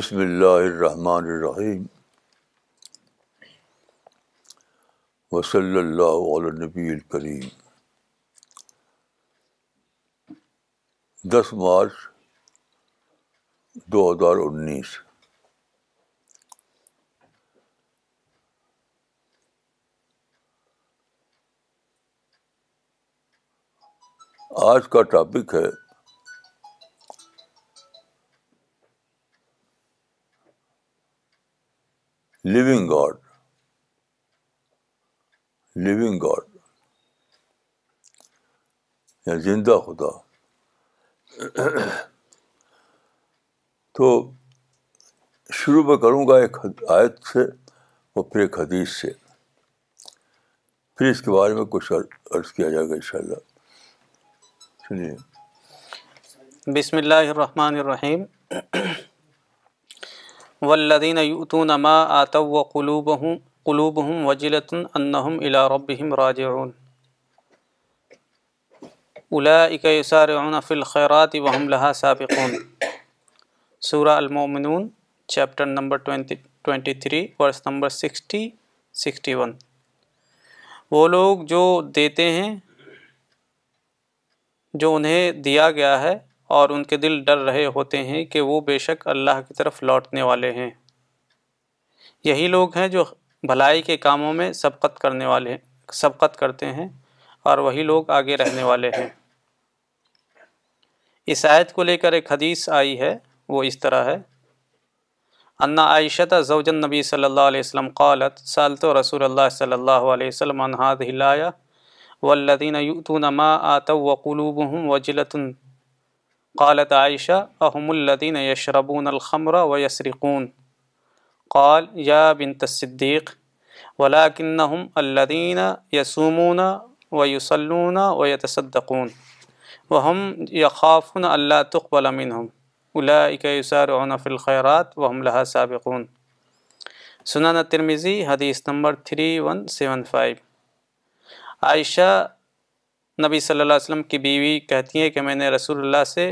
بسم اللہ الرحمٰن الرحیم وصلی اللہ علیہ نبی الکریم دس مارچ دو ہزار انیس آج کا ٹاپک ہے لیونگ گاڈ لونگ گاڈ یا زندہ خدا تو شروع میں کروں گا ایک آیت سے اور پھر ایک حدیث سے پھر اس کے بارے میں کچھ عرض کیا جائے گا ان شاء اللہ سنیے بسم اللہ الرحمن الرحیم ما آتوا قلوب ہوں قلوب انہم النّم ربهم راجعون راج الا فی الخیرات وهم لها سابقون سورا المومنون chapter number twenty twenty three verse number sixty sixty one وہ لوگ جو دیتے ہیں جو انہیں دیا گیا ہے اور ان کے دل ڈر رہے ہوتے ہیں کہ وہ بے شک اللہ کی طرف لوٹنے والے ہیں یہی لوگ ہیں جو بھلائی کے کاموں میں سبقت کرنے والے سبقت کرتے ہیں اور وہی لوگ آگے رہنے والے ہیں اس آیت کو لے کر ایک حدیث آئی ہے وہ اس طرح ہے انا عیشت زوج نبی صلی اللہ علیہ وسلم قالت سالت رسول اللہ صلی اللہ علیہ وسلم انہا والذین یؤتون ما آتوا وقلوبهم وجلۃ قالت عائشہ احم الدین یشربون الخمر و یسرقون قال یا بن تصدیق ولاکنہم الدین یسومون و یوسلون و یتصدقون وہم وحم اللہ تقبل منہم المن ہم الاق و الخيرات وحم سابقون سنانا ترمیزی حدیث number three one seven five عائشہ نبی صلی اللہ علیہ وسلم کی بیوی کہتی ہیں کہ میں نے رسول اللہ سے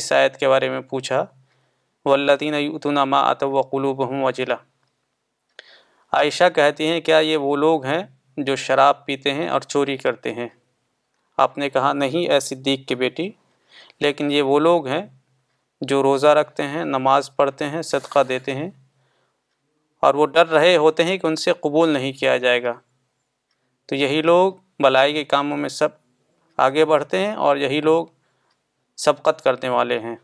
اس آیت کے بارے میں پوچھا وَلۃین اتنا ماں تو قلوب بہوم عائشہ کہتی ہیں کیا یہ وہ لوگ ہیں جو شراب پیتے ہیں اور چوری کرتے ہیں آپ نے کہا نہیں اے صدیق کی بیٹی لیکن یہ وہ لوگ ہیں جو روزہ رکھتے ہیں نماز پڑھتے ہیں صدقہ دیتے ہیں اور وہ ڈر رہے ہوتے ہیں کہ ان سے قبول نہیں کیا جائے گا تو یہی لوگ بلائی کے کاموں میں سب آگے بڑھتے ہیں اور یہی لوگ سبقت کرنے والے ہیں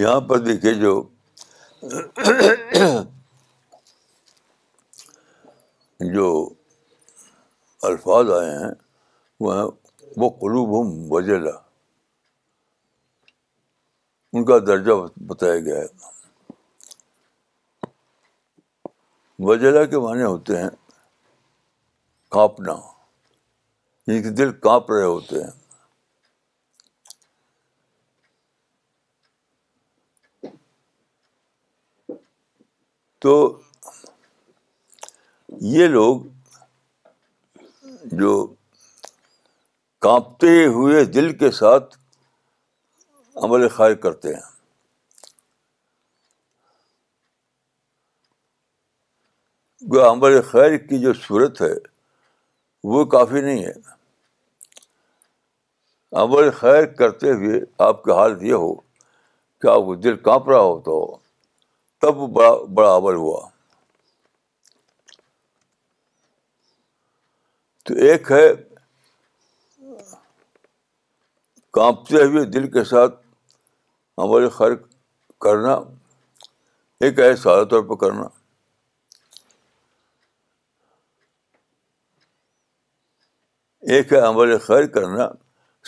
یہاں پر دیکھیے جو جو الفاظ آئے ہیں وہ ہیں وہ قلوب ہم وجلا ان کا درجہ بتایا گیا ہے وجلا کے معنی ہوتے ہیں کانپنا جن یعنی کے دل کانپ رہے ہوتے ہیں تو یہ لوگ جو کانپتے ہوئے دل کے ساتھ عمل خیر کرتے ہیں عمل خیر کی جو صورت ہے وہ کافی نہیں ہے عمل خیر کرتے ہوئے آپ کی حالت یہ ہو کہ آپ کو دل کانپ رہا ہو تو تب وہ بڑا بڑا عمل ہوا تو ایک ہے کانپتے ہوئے دل کے ساتھ عمل خیر کرنا ایک ہے سادہ طور پر کرنا ایک ہے عمل خیر کرنا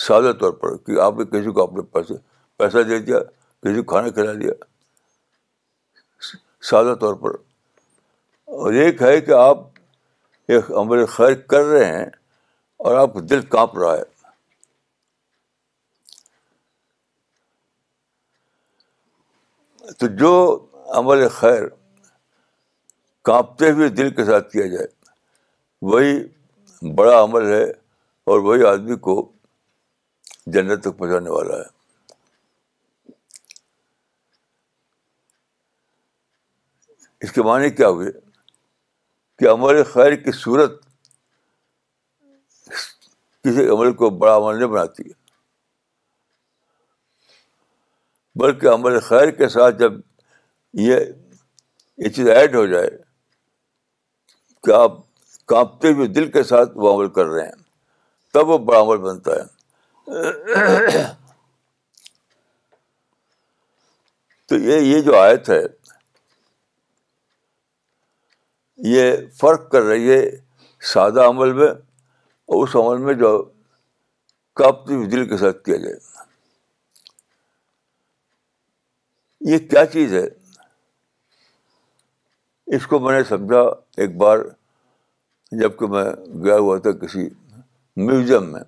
سادہ طور پر کہ آپ نے کسی کو اپنے پیسے پیسہ دے دیا کسی کو کھانا کھلا دیا سادہ طور پر اور ایک ہے کہ آپ ایک عمل خیر کر رہے ہیں اور آپ کا دل کانپ رہا ہے تو جو عمل خیر کانپتے ہوئے دل کے ساتھ کیا جائے وہی بڑا عمل ہے اور وہی آدمی کو جنت تک پہنچانے والا ہے اس کے معنی کیا ہوئے کہ عمل خیر کی صورت کسی عمل کو بڑا عمل نہیں بناتی ہے بلکہ عمل خیر کے ساتھ جب یہ چیز ایڈ ہو جائے کہ آپ کانپتے ہوئے دل کے ساتھ وہ عمل کر رہے ہیں تب وہ بڑا عمل بنتا ہے تو یہ یہ جو آیت ہے یہ فرق کر رہی ہے سادہ عمل میں اور اس عمل میں جو کاپتی دل کے ساتھ کیا جائے یہ کیا چیز ہے اس کو میں نے سمجھا ایک بار جب کہ میں گیا ہوا تھا کسی میوزیم میں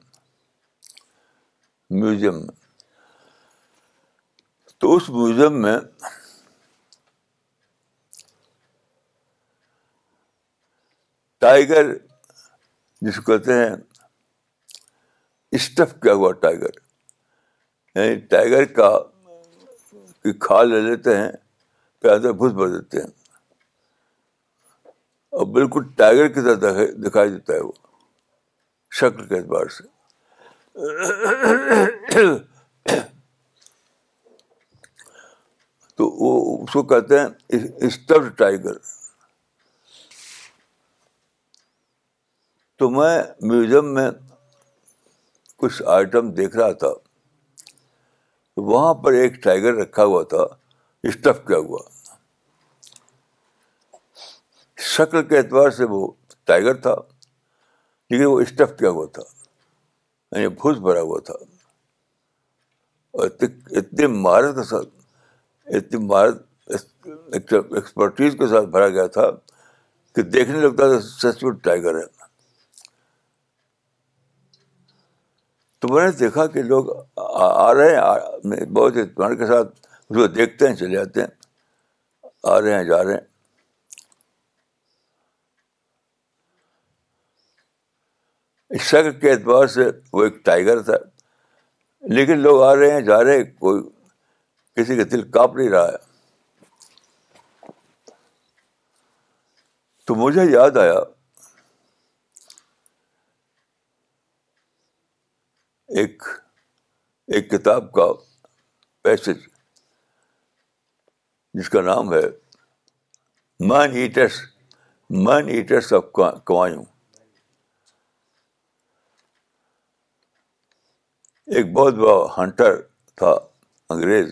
میوزیم میں تو اس میوزیم میں ٹائیگر جس کو کہتے ہیں اسٹف کیا ہوا ٹائیگر یعنی ٹائیگر کا کھا لے لیتے ہیں بھوس بھر دیتے ہیں اور بالکل ٹائیگر کی طرح دکھائی دیتا ہے وہ شکل کے اعتبار سے تو وہ اس کو کہتے ہیں ٹائیگر تو میں میوزیم میں کچھ آئٹم دیکھ رہا تھا وہاں پر ایک ٹائیگر رکھا ہوا تھا اسٹف کیا ہوا شکل کے اعتبار سے وہ ٹائیگر تھا لیکن وہ اسٹف کیا ہوا تھا یعنی بھرا ہوا تھا اور اتنے مہارت کے ساتھ اتنی مہارت ایکسپرٹیز کے ساتھ بھرا گیا تھا کہ دیکھنے لگتا تھا سچ میں ٹائیگر ہے تو میں نے دیکھا کہ لوگ آ رہے ہیں بہت کے ساتھ دیکھتے ہیں چلے جاتے ہیں آ رہے ہیں جا رہے ہیں شک کے اعتبار سے وہ ایک ٹائیگر تھا لیکن لوگ آ رہے ہیں جا رہے کوئی کسی کا دل کاپ نہیں رہا ہے تو مجھے یاد آیا ایک ایک کتاب کا پیسج جس کا نام ہے مین ایٹرس مین ایٹرس آف کوائیوں ایک بہت بڑا ہنٹر تھا انگریز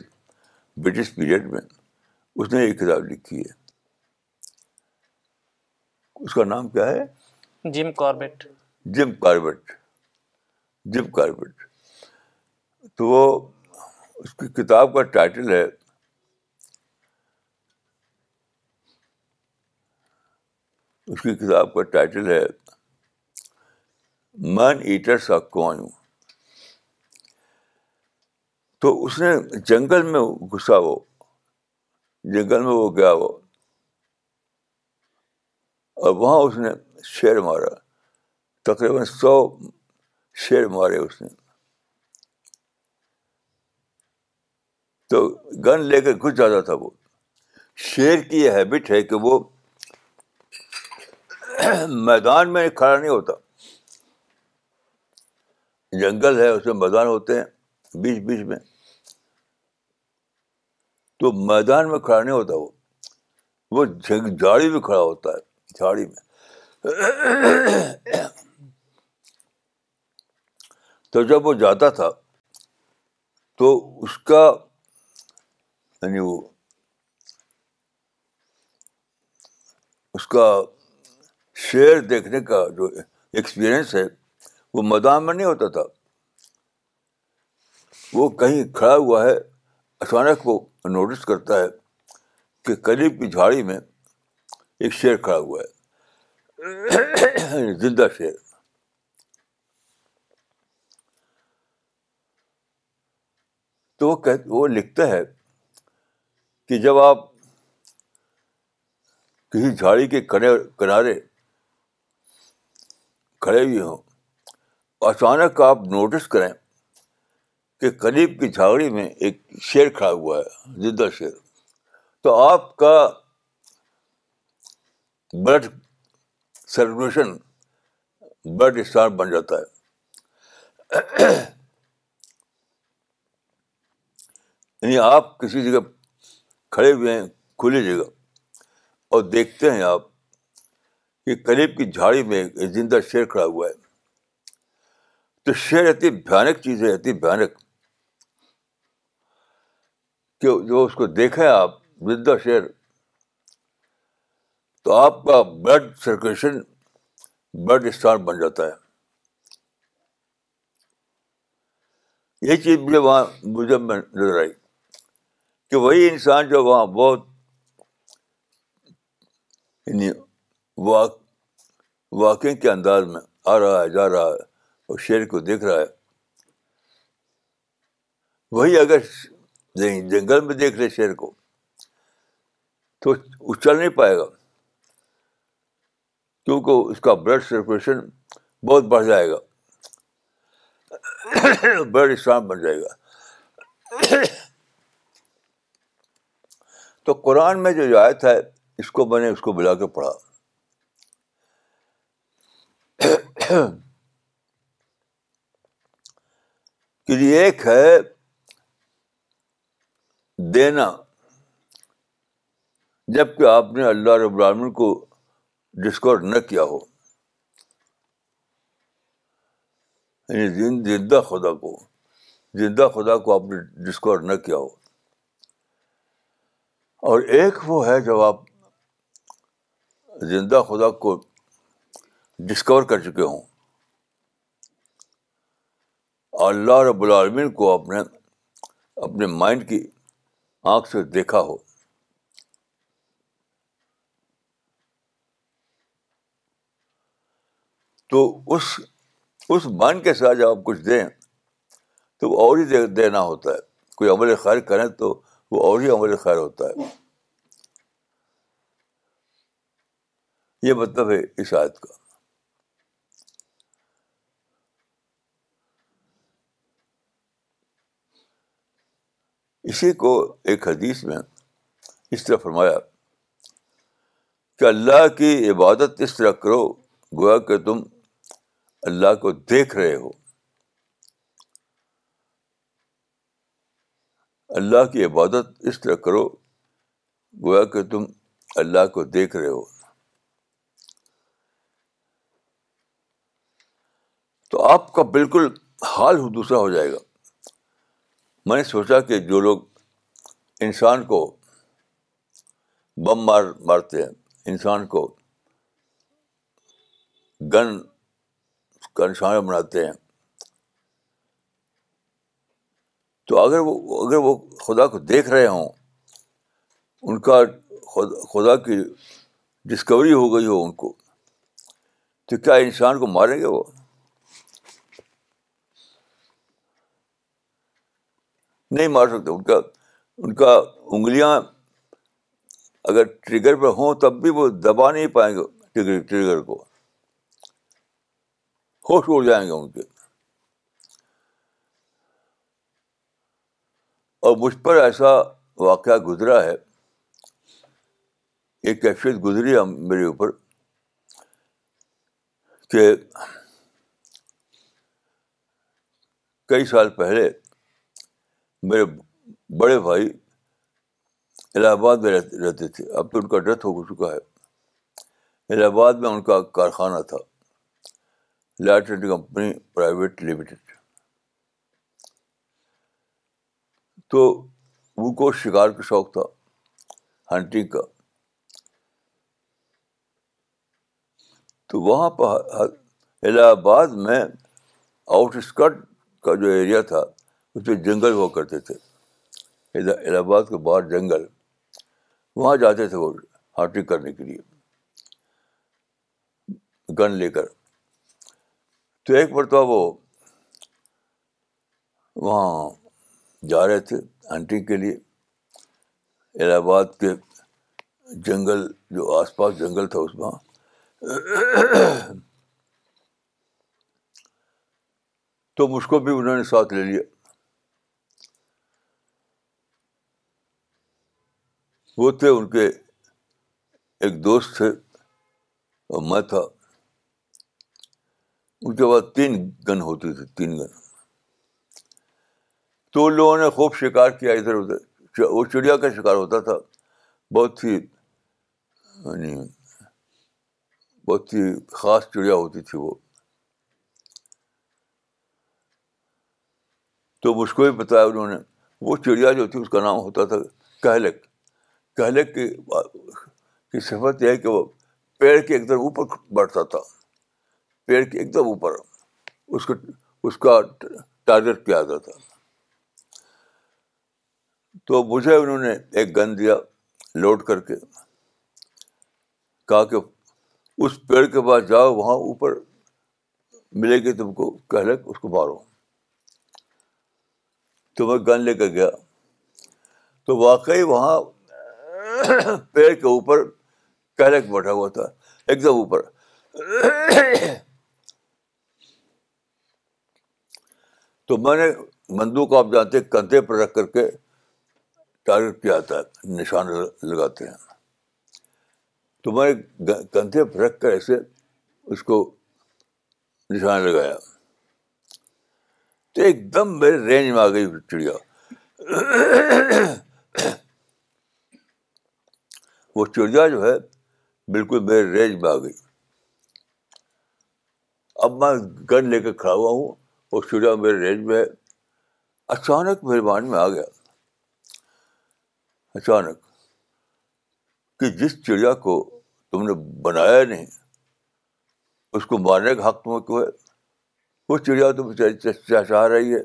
برٹش پیریڈ میں اس نے ایک کتاب لکھی ہے اس کا نام کیا ہے Jim Corbett Jim Corbett Jim Corbett تو وہ اس کی کتاب کا ٹائٹل ہے اس کی کتاب کا ٹائٹل ہے مین ایٹرس کون تو اس نے جنگل میں گھسا وہ جنگل میں وہ گیا وہ اور وہاں اس نے شیر مارا تقریباً سو شیر مارے اس نے تو گن لے کے گھس جاتا تھا وہ شیر کی یہ ہیبٹ ہے کہ وہ میدان میں کھڑا نہیں ہوتا جنگل ہے اس میں میدان ہوتے ہیں بیچ بیچ میں تو میدان میں کھڑا نہیں ہوتا وہ وہ جھاڑی میں کھڑا ہوتا ہے جھاڑی میں تو جب وہ جاتا تھا تو اس کا یعنی وہ اس کا شعر دیکھنے کا جو ایکسپیرئنس ہے وہ میدان میں نہیں ہوتا تھا وہ کہیں کھڑا ہوا ہے اچانک وہ نوٹس کرتا ہے کہ قریب کی جھاڑی میں ایک شیر کھڑا ہوا ہے زندہ شیر تو وہ کہ وہ لکھتا ہے کہ جب آپ کسی جھاڑی کے کنارے کھڑے ہوئے ہوں اچانک آپ نوٹس کریں قریب کی جھاڑی میں ایک شیر کھڑا ہوا ہے زندہ شیر تو آپ کا بلڈ سرکولیشن بلڈ اسٹار بن جاتا ہے یعنی آپ کسی جگہ کھڑے ہوئے ہیں کھلی جگہ اور دیکھتے ہیں آپ کہ قریب کی جھاڑی میں زندہ شیر کھڑا ہوا ہے تو شیر اتنی بھیانک چیز ہے اتنی بھیانک جو اس کو دیکھیں آپ زندہ شیر تو آپ کا بلڈ سرکولیشن بلڈ اسٹار بن جاتا ہے یہ چیز مجھے مجھے وہاں نظر آئی کہ وہی انسان جو وہاں بہت یعنی واک واکنگ کے انداز میں آ رہا ہے جا رہا ہے اور شیر کو دیکھ رہا ہے وہی اگر نہیں جنگل میں دیکھ لے شیر کو تو چل اچھا نہیں پائے گا کیونکہ اس کا بلڈ سرکولیشن بہت بڑھ جائے گا بلڈ اسٹرانگ بن جائے گا تو قرآن میں جو آیت ہے اس کو میں نے اس کو بلا کے پڑھا یہ ایک ہے دینا جب کہ آپ نے اللہ رب العالمین کو ڈسکور نہ کیا ہو یعنی زندہ خدا کو زندہ خدا کو آپ نے ڈسکور نہ کیا ہو اور ایک وہ ہے جب آپ زندہ خدا کو ڈسکور کر چکے ہوں اللہ رب العالمین کو آپ نے اپنے مائنڈ کی آنکھ سے دیکھا ہو تو اس اس مان کے ساتھ جب آپ کچھ دیں تو وہ اور ہی دینا ہوتا ہے کوئی عمل خیر کریں تو وہ اور ہی عمل خیر ہوتا ہے یہ مطلب ہے اس آیت کا اسی کو ایک حدیث میں اس طرح فرمایا کہ اللہ کی عبادت اس طرح کرو گویا کہ تم اللہ کو دیکھ رہے ہو اللہ کی عبادت اس طرح کرو گویا کہ تم اللہ کو دیکھ رہے ہو تو آپ کا بالکل حال دوسرا ہو جائے گا میں نے سوچا کہ جو لوگ انسان کو بم مار مارتے ہیں انسان کو گن کا نشانہ بناتے ہیں تو اگر وہ اگر وہ خدا کو دیکھ رہے ہوں ان کا خدا کی ڈسکوری ہو گئی ہو ان کو تو کیا انسان کو ماریں گے وہ نہیں مار سکتے ان کا ان کا انگلیاں اگر ٹریگر پہ ہوں تب بھی وہ دبا نہیں پائیں گے ٹریگر ٹریگر کو ہوش اڑ جائیں گے ان کے اور مجھ پر ایسا واقعہ گزرا ہے ایک کیفیت گزری ہے میرے اوپر کہ کئی سال پہلے میرے بڑے بھائی الہ آباد میں رہتے تھے اب تو ان کا ڈیتھ ہو چکا ہے الہ آباد میں ان کا کارخانہ تھا لائٹ کمپنی پرائیویٹ لمیٹیڈ تو ان کو شکار کا شوق تھا ہنٹنگ کا تو وہاں پر الہ آباد میں آؤٹ اسکرٹ کا جو ایریا تھا اس پہ جنگل ہوا کرتے تھے الہ آباد کے باہر جنگل وہاں جاتے تھے وہ ہارٹنگ کرنے کے لیے گن لے کر تو ایک مرتبہ وہ وہاں جا رہے تھے ہنٹنگ کے لیے الہ آباد کے جنگل جو آس پاس جنگل تھا اس میں تو مجھ کو بھی انہوں نے ساتھ لے لیا وہ تھے ان کے ایک دوست تھے اور میں تھا ان کے بعد تین گن ہوتی تھی تین گن تو ان لوگوں نے خوب شکار کیا ادھر ادھر وہ چڑیا کا شکار ہوتا تھا بہت ہی یعنی بہت ہی خاص چڑیا ہوتی تھی وہ تو مجھ کو بھی بتایا انہوں نے وہ چڑیا جو تھی اس کا نام ہوتا تھا کہلک کہنے کی صفت یہ ہے کہ وہ پیڑ کے ایک دم اوپر بڑھتا تھا پیڑ کے ایک دم اوپر اس کو اس کا ٹارگیٹ کیا جاتا تھا تو مجھے انہوں نے ایک گن دیا لوڈ کر کے کہا کہ اس پیڑ کے پاس جاؤ وہاں اوپر ملے گی تم کو کہلے اس کو مارو تو میں گن لے کر گیا تو واقعی وہاں پیڑ کے اوپر کیلک بیٹھا ہوا تھا ایک دم اوپر تو میں نے مندو کو آپ جانتے کندھے پر رکھ کر کے ٹارگیٹ کیا تھا نشان لگاتے ہیں تو میں نے کندھے پر رکھ کر ایسے اس کو نشان لگایا تو ایک دم میرے رینج میں آ گئی چڑیا وہ چڑیا جو ہے بالکل میرے رینج میں آ گئی اب میں گن لے کے کھڑا ہوا ہوں وہ چڑیا میرے رینج میں ہے اچانک میرے مان میں آ گیا اچانک کہ جس چڑیا کو تم نے بنایا نہیں اس کو مارنے کا حق تمہیں کیوں ہے وہ چڑیا تو بچے رہی ہے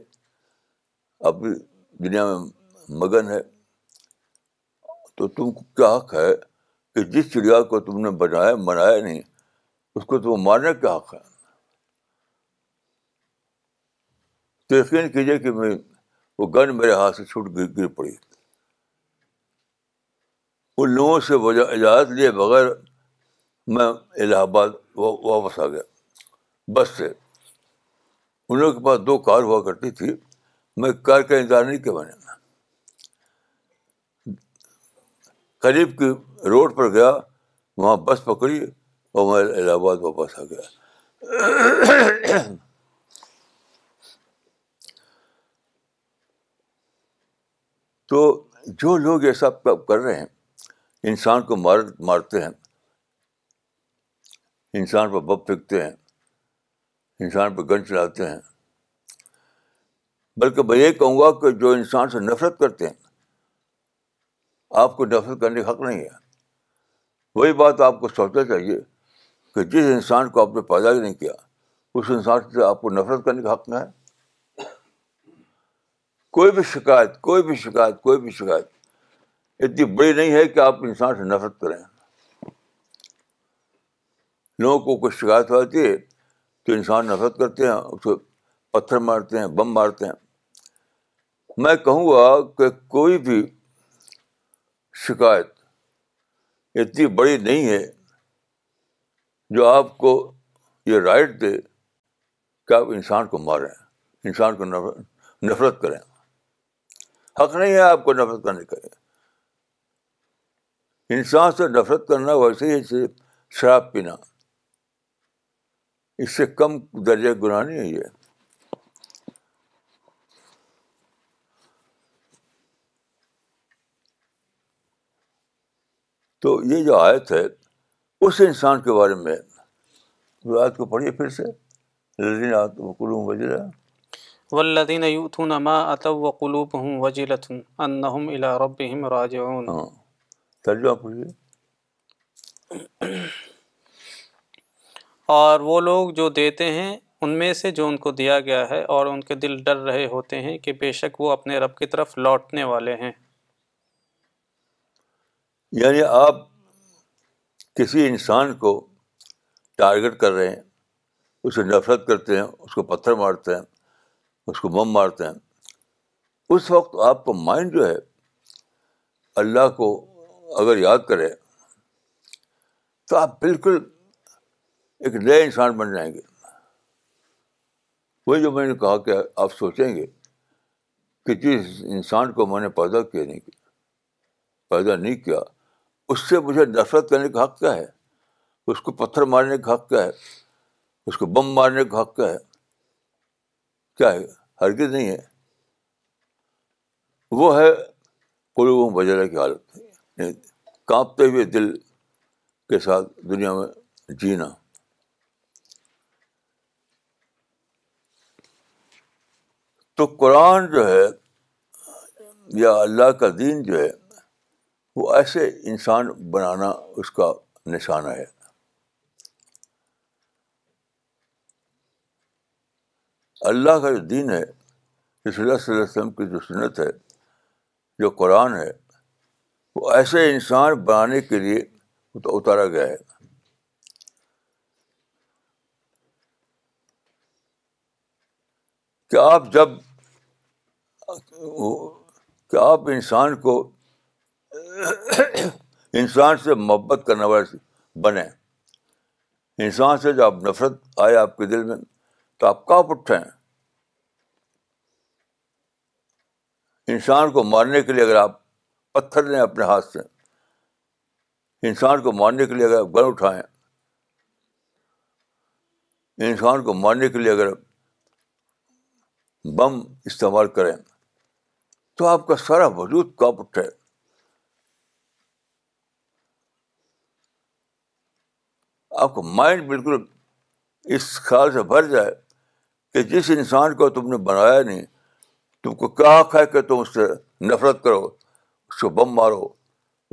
اپنی دنیا میں مگن ہے تو تم کو کیا حق ہے کہ جس چڑیا کو تم نے بنایا منایا نہیں اس کو تو وہ مارنے کا حق ہے تو یقین کیجیے کہ میں وہ گن میرے ہاتھ سے چھوٹ گر گر پڑی ان لوگوں سے اجازت لیے بغیر میں الہ آباد واپس آ گیا بس سے ان لوگوں کے پاس دو کار ہوا کرتی تھی میں کار کا انتظار نہیں کیا میں نے قریب کی روڈ پر گیا وہاں بس پکڑی اور میں الہ آباد واپس آ گیا تو جو لوگ یہ سب کر رہے ہیں انسان کو مار مارتے ہیں انسان پر بپ پھینکتے ہیں انسان پر گن چلاتے ہیں بلکہ میں یہ کہوں گا کہ جو انسان سے نفرت کرتے ہیں آپ کو نفرت کرنے کا حق نہیں ہے وہی بات آپ کو سوچنا چاہیے کہ جس انسان کو آپ نے پیدا ہی نہیں کیا اس انسان سے آپ کو نفرت کرنے کا حق نہ ہے کوئی بھی شکایت کوئی بھی شکایت کوئی بھی شکایت اتنی بڑی نہیں ہے کہ آپ انسان سے نفرت کریں لوگوں کو کچھ شکایت ہو جاتی ہے تو انسان نفرت کرتے ہیں اسے پتھر مارتے ہیں بم مارتے ہیں میں کہوں گا کہ کوئی بھی شکایت اتنی بڑی نہیں ہے جو آپ کو یہ رائٹ دے کہ آپ انسان کو ماریں انسان کو نفرت کریں حق نہیں ہے آپ کو نفرت کرنے کا انسان سے نفرت کرنا ویسے ہی صرف شراب پینا اس سے کم درجہ گناہ نہیں ہے یہ تو یہ جو آیت ہے اس انسان کے بارے میں آیت کو پڑھیے پھر سے اور وہ لوگ جو دیتے ہیں ان میں سے جو ان کو دیا گیا ہے اور ان کے دل ڈر رہے ہوتے ہیں کہ بے شک وہ اپنے رب کی طرف لوٹنے والے ہیں یعنی آپ کسی انسان کو ٹارگیٹ کر رہے ہیں اسے نفرت کرتے ہیں اس کو پتھر مارتے ہیں اس کو مم مارتے ہیں اس وقت آپ کا مائنڈ جو ہے اللہ کو اگر یاد کرے تو آپ بالکل ایک نئے انسان بن جائیں گے وہی جو میں نے کہا کہ آپ سوچیں گے کہ جس انسان کو میں نے پیدا کیا نہیں کیا پیدا نہیں کیا اس سے مجھے نفرت کرنے کا حق کیا ہے اس کو پتھر مارنے کا حق کیا ہے اس کو بم مارنے کا حق کیا ہے کیا ہے ہرگز نہیں ہے وہ ہے قلوب وجرہ کی حالت یعنی کانپتے ہوئے دل کے ساتھ دنیا میں جینا تو قرآن جو ہے یا اللہ کا دین جو ہے وہ ایسے انسان بنانا اس کا نشانہ ہے اللہ کا جو دین ہے رسول صلی اللہ صلی اللہ وسلم کی جو سنت ہے جو قرآن ہے وہ ایسے انسان بنانے کے لیے اتارا گیا ہے کہ آپ جب کہ آپ انسان کو انسان سے محبت کرنے والے بنے انسان سے جب نفرت آئے آپ کے دل میں تو آپ کاپ اٹھیں انسان کو مارنے کے لیے اگر آپ پتھر لیں اپنے ہاتھ سے انسان کو مارنے کے لیے اگر آپ گن اٹھائیں انسان کو مارنے کے لیے اگر بم استعمال کریں تو آپ کا سارا وجود کاپ اٹھے آپ کا مائنڈ بالکل اس خیال سے بھر جائے کہ جس انسان کو تم نے بنایا نہیں تم کو کیا حق ہے کہ تم اس سے نفرت کرو اس کو بم مارو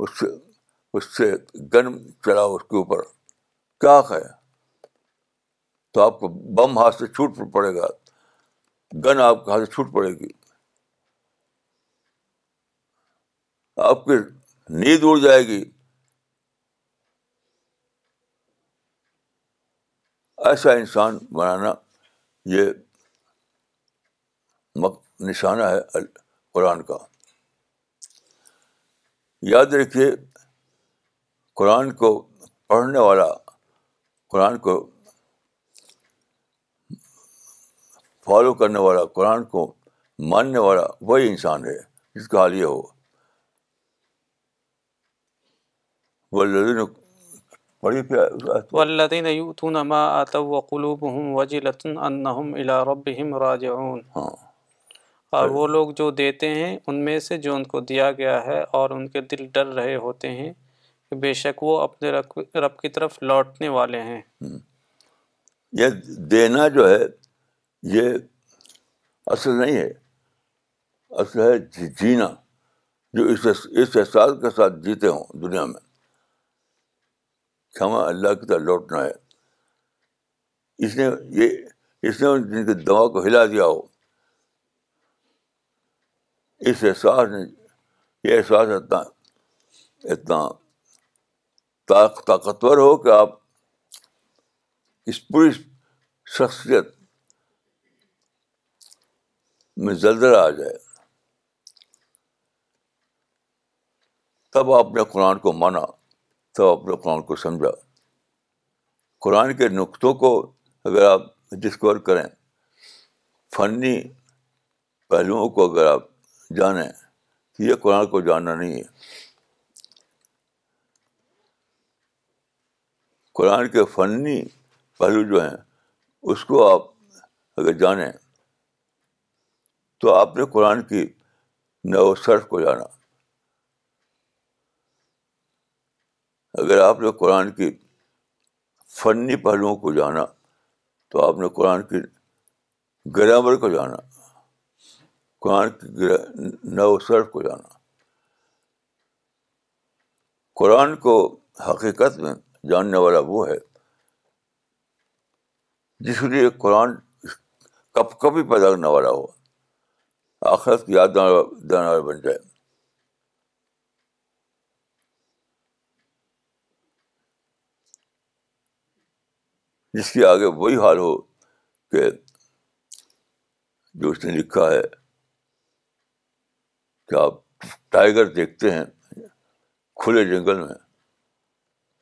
اس سے اس سے گن چلاؤ اس کے اوپر کیا حق ہے تو آپ کو بم ہاتھ سے چھوٹ پڑے گا گن آپ کے ہاتھ سے چھوٹ پڑے گی آپ کی نیند اڑ جائے گی ایسا انسان بنانا یہ نشانہ ہے قرآن کا یاد رکھیے قرآن کو پڑھنے والا قرآن کو فالو کرنے والا قرآن کو ماننے والا وہی انسان ہے جس کا حال یہ ہو وہ لد بڑی والذین یؤتون ما آتوا وقلوبهم وجلۃ ہوں وجي لطن راجعون ہاں اور وہ لوگ جو دیتے ہیں ان میں سے جو ان کو دیا گیا ہے اور ان کے دل ڈر رہے ہوتے کہ بے شک وہ اپنے رب کی طرف لوٹنے والے ہیں یہ دینا جو ہے یہ اصل نہیں ہے اصل ہے جی- جینا جو اس احساس کے ساتھ جیتے ہوں دنیا میں اللہ کی طرح لوٹنا ہے اس نے یہ اس نے جن کے دوا کو ہلا دیا ہو اس احساس نے یہ احساس اتنا اتنا طاقتور ہو کہ آپ اس پوری شخصیت میں زلزلہ آ جائے تب آپ نے قرآن کو مانا تو آپ نے قرآن کو سمجھا قرآن کے نقطوں کو اگر آپ ڈسکور کریں فنی پہلوؤں کو اگر آپ جانیں تو یہ قرآن کو جاننا نہیں ہے قرآن کے فنی پہلو جو ہیں اس کو آپ اگر جانیں تو آپ نے قرآن کی نو صرف کو جانا اگر آپ نے قرآن کی فنی پہلوؤں کو جانا تو آپ نے قرآن کی گرامر کو جانا قرآن کی نو صرف کو جانا قرآن کو حقیقت میں جاننے والا وہ ہے جس لیے قرآن کب کبھی پیدا کرنے والا ہو آخرت کی یاد بن جائے جس کے آگے وہی حال ہو کہ جو اس نے لکھا ہے کہ آپ ٹائیگر دیکھتے ہیں کھلے جنگل میں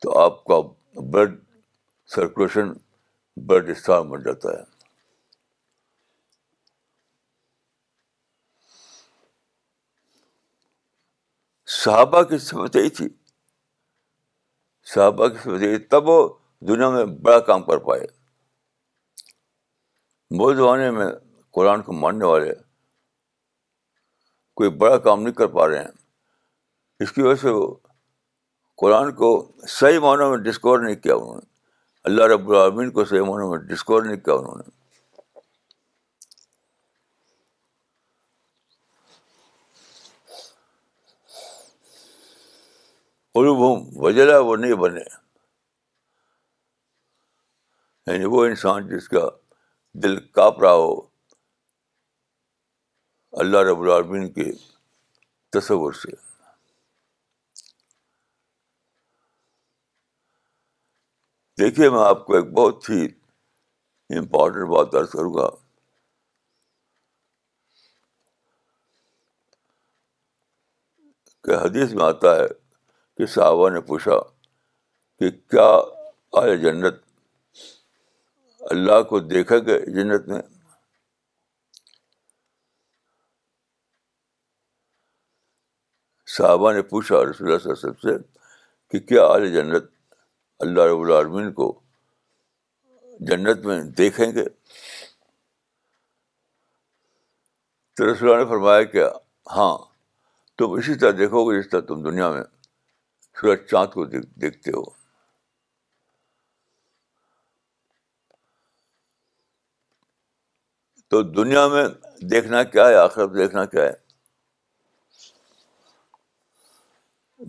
تو آپ کا بلڈ سرکولیشن بلڈ اسٹار بن جاتا ہے صحابہ کی سمجھ یہی تھی صحابہ کی سمجھ یہی تب وہ دنیا میں بڑا کام کر پائے بودھ زمانے میں قرآن کو ماننے والے کوئی بڑا کام نہیں کر پا رہے ہیں اس کی وجہ سے وہ قرآن کو صحیح معنوں میں ڈسکور نہیں کیا انہوں نے اللہ رب العالمین کو صحیح معنوں میں ڈسکور نہیں کیا انہوں نے وجلا وہ نہیں بنے یعنی وہ انسان جس کا دل کاپ رہا ہو اللہ رب العالمین کے تصور سے دیکھیے میں آپ کو ایک بہت ہی امپورٹنٹ بات درج کروں گا کہ حدیث میں آتا ہے کہ صحابہ نے پوچھا کہ کیا آئے جنت اللہ کو دیکھا گے جنت میں صحابہ نے پوچھا رسول اللہ اللہ صلی علیہ وسلم سے کہ کیا آل جنت اللہ رب العالمین کو جنت میں دیکھیں گے تو رسول اللہ نے فرمایا کیا ہاں تم اسی طرح دیکھو گے جس طرح تم دنیا میں سورج چاند کو دیکھتے ہو تو دنیا میں دیکھنا کیا ہے آخرت دیکھنا کیا ہے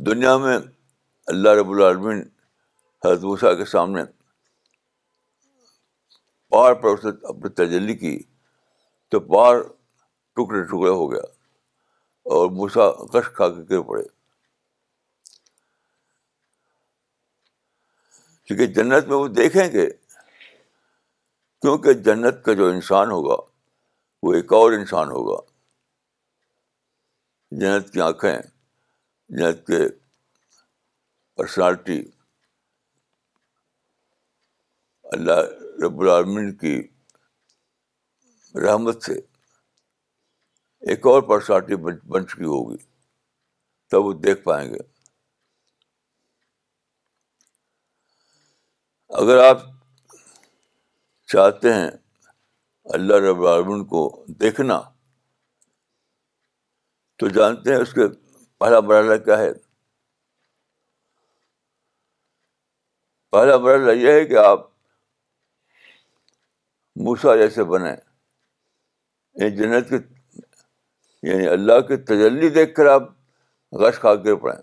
دنیا میں اللہ رب العالمین حضبوسا کے سامنے پار پر اپنی تجلی کی تو پار ٹکڑے ٹکڑے ہو گیا اور موسا کش کھا کے گر پڑے کیونکہ جنت میں وہ دیکھیں گے کیونکہ جنت کا جو انسان ہوگا وہ ایک اور انسان ہوگا جنت کی آنکھیں جنت کے پرسنالٹی اللہ رب العالمین کی رحمت سے ایک اور پرسنالٹی بن چکی ہوگی تب وہ دیکھ پائیں گے اگر آپ چاہتے ہیں اللہ رب العالمین کو دیکھنا تو جانتے ہیں اس کے پہلا مرحلہ کیا ہے پہلا مرحلہ یہ ہے کہ آپ موسا جیسے بنیں یعنی جنت کے یعنی اللہ کی تجلی دیکھ کر آپ غش کھا کے پڑیں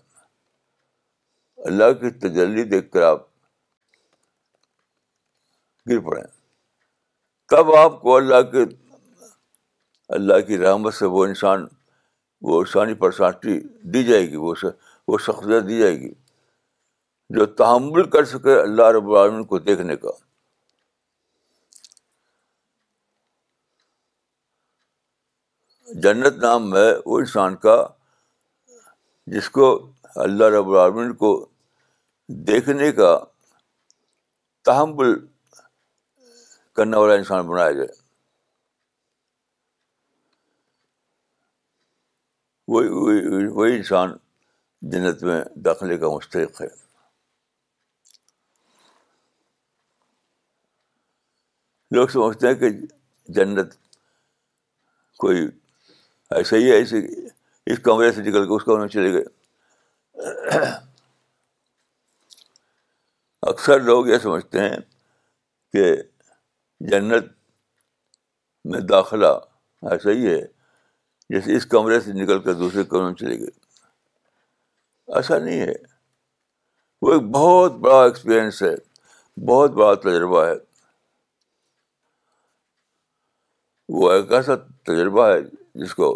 اللہ کی تجلی دیکھ کر آپ گر پڑیں تب آپ کو اللہ کے اللہ کی رحمت سے وہ انسان وہ انسانی پرسانٹی دی جائے گی وہ وہ شخصیت دی جائے گی جو تحمل کر سکے اللہ رب العالمین کو دیکھنے کا جنت نام ہے وہ انسان کا جس کو اللہ رب العالمین کو دیکھنے کا تحمل کرنے والا انسان بنایا جائے وہی وہی انسان جنت میں داخلے کا مستحق ہے لوگ سمجھتے ہیں کہ جنت کوئی ایسا ہی ہے اس کمرے سے نکل کے اس کمرے میں چلے گئے اکثر لوگ یہ سمجھتے ہیں کہ جنت میں داخلہ ایسا ہاں، ہی ہے جیسے اس کمرے سے نکل کر دوسرے کمرے میں چلے گئے ایسا نہیں ہے وہ ایک بہت بڑا ایکسپیرئنس ہے بہت بڑا تجربہ ہے وہ ایک ایسا تجربہ ہے جس کو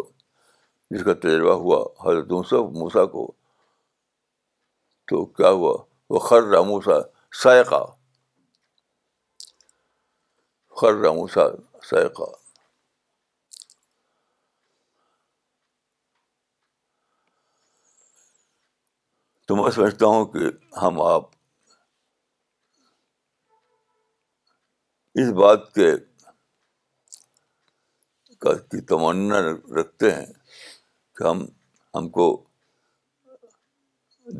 جس کا تجربہ ہوا ہر دوسروں موسا کو تو کیا ہوا وہ رہا موسا سائقہ خر رہا ہوں تو میں سمجھتا ہوں کہ ہم آپ اس بات کے کی تمنا رکھتے ہیں کہ ہم ہم کو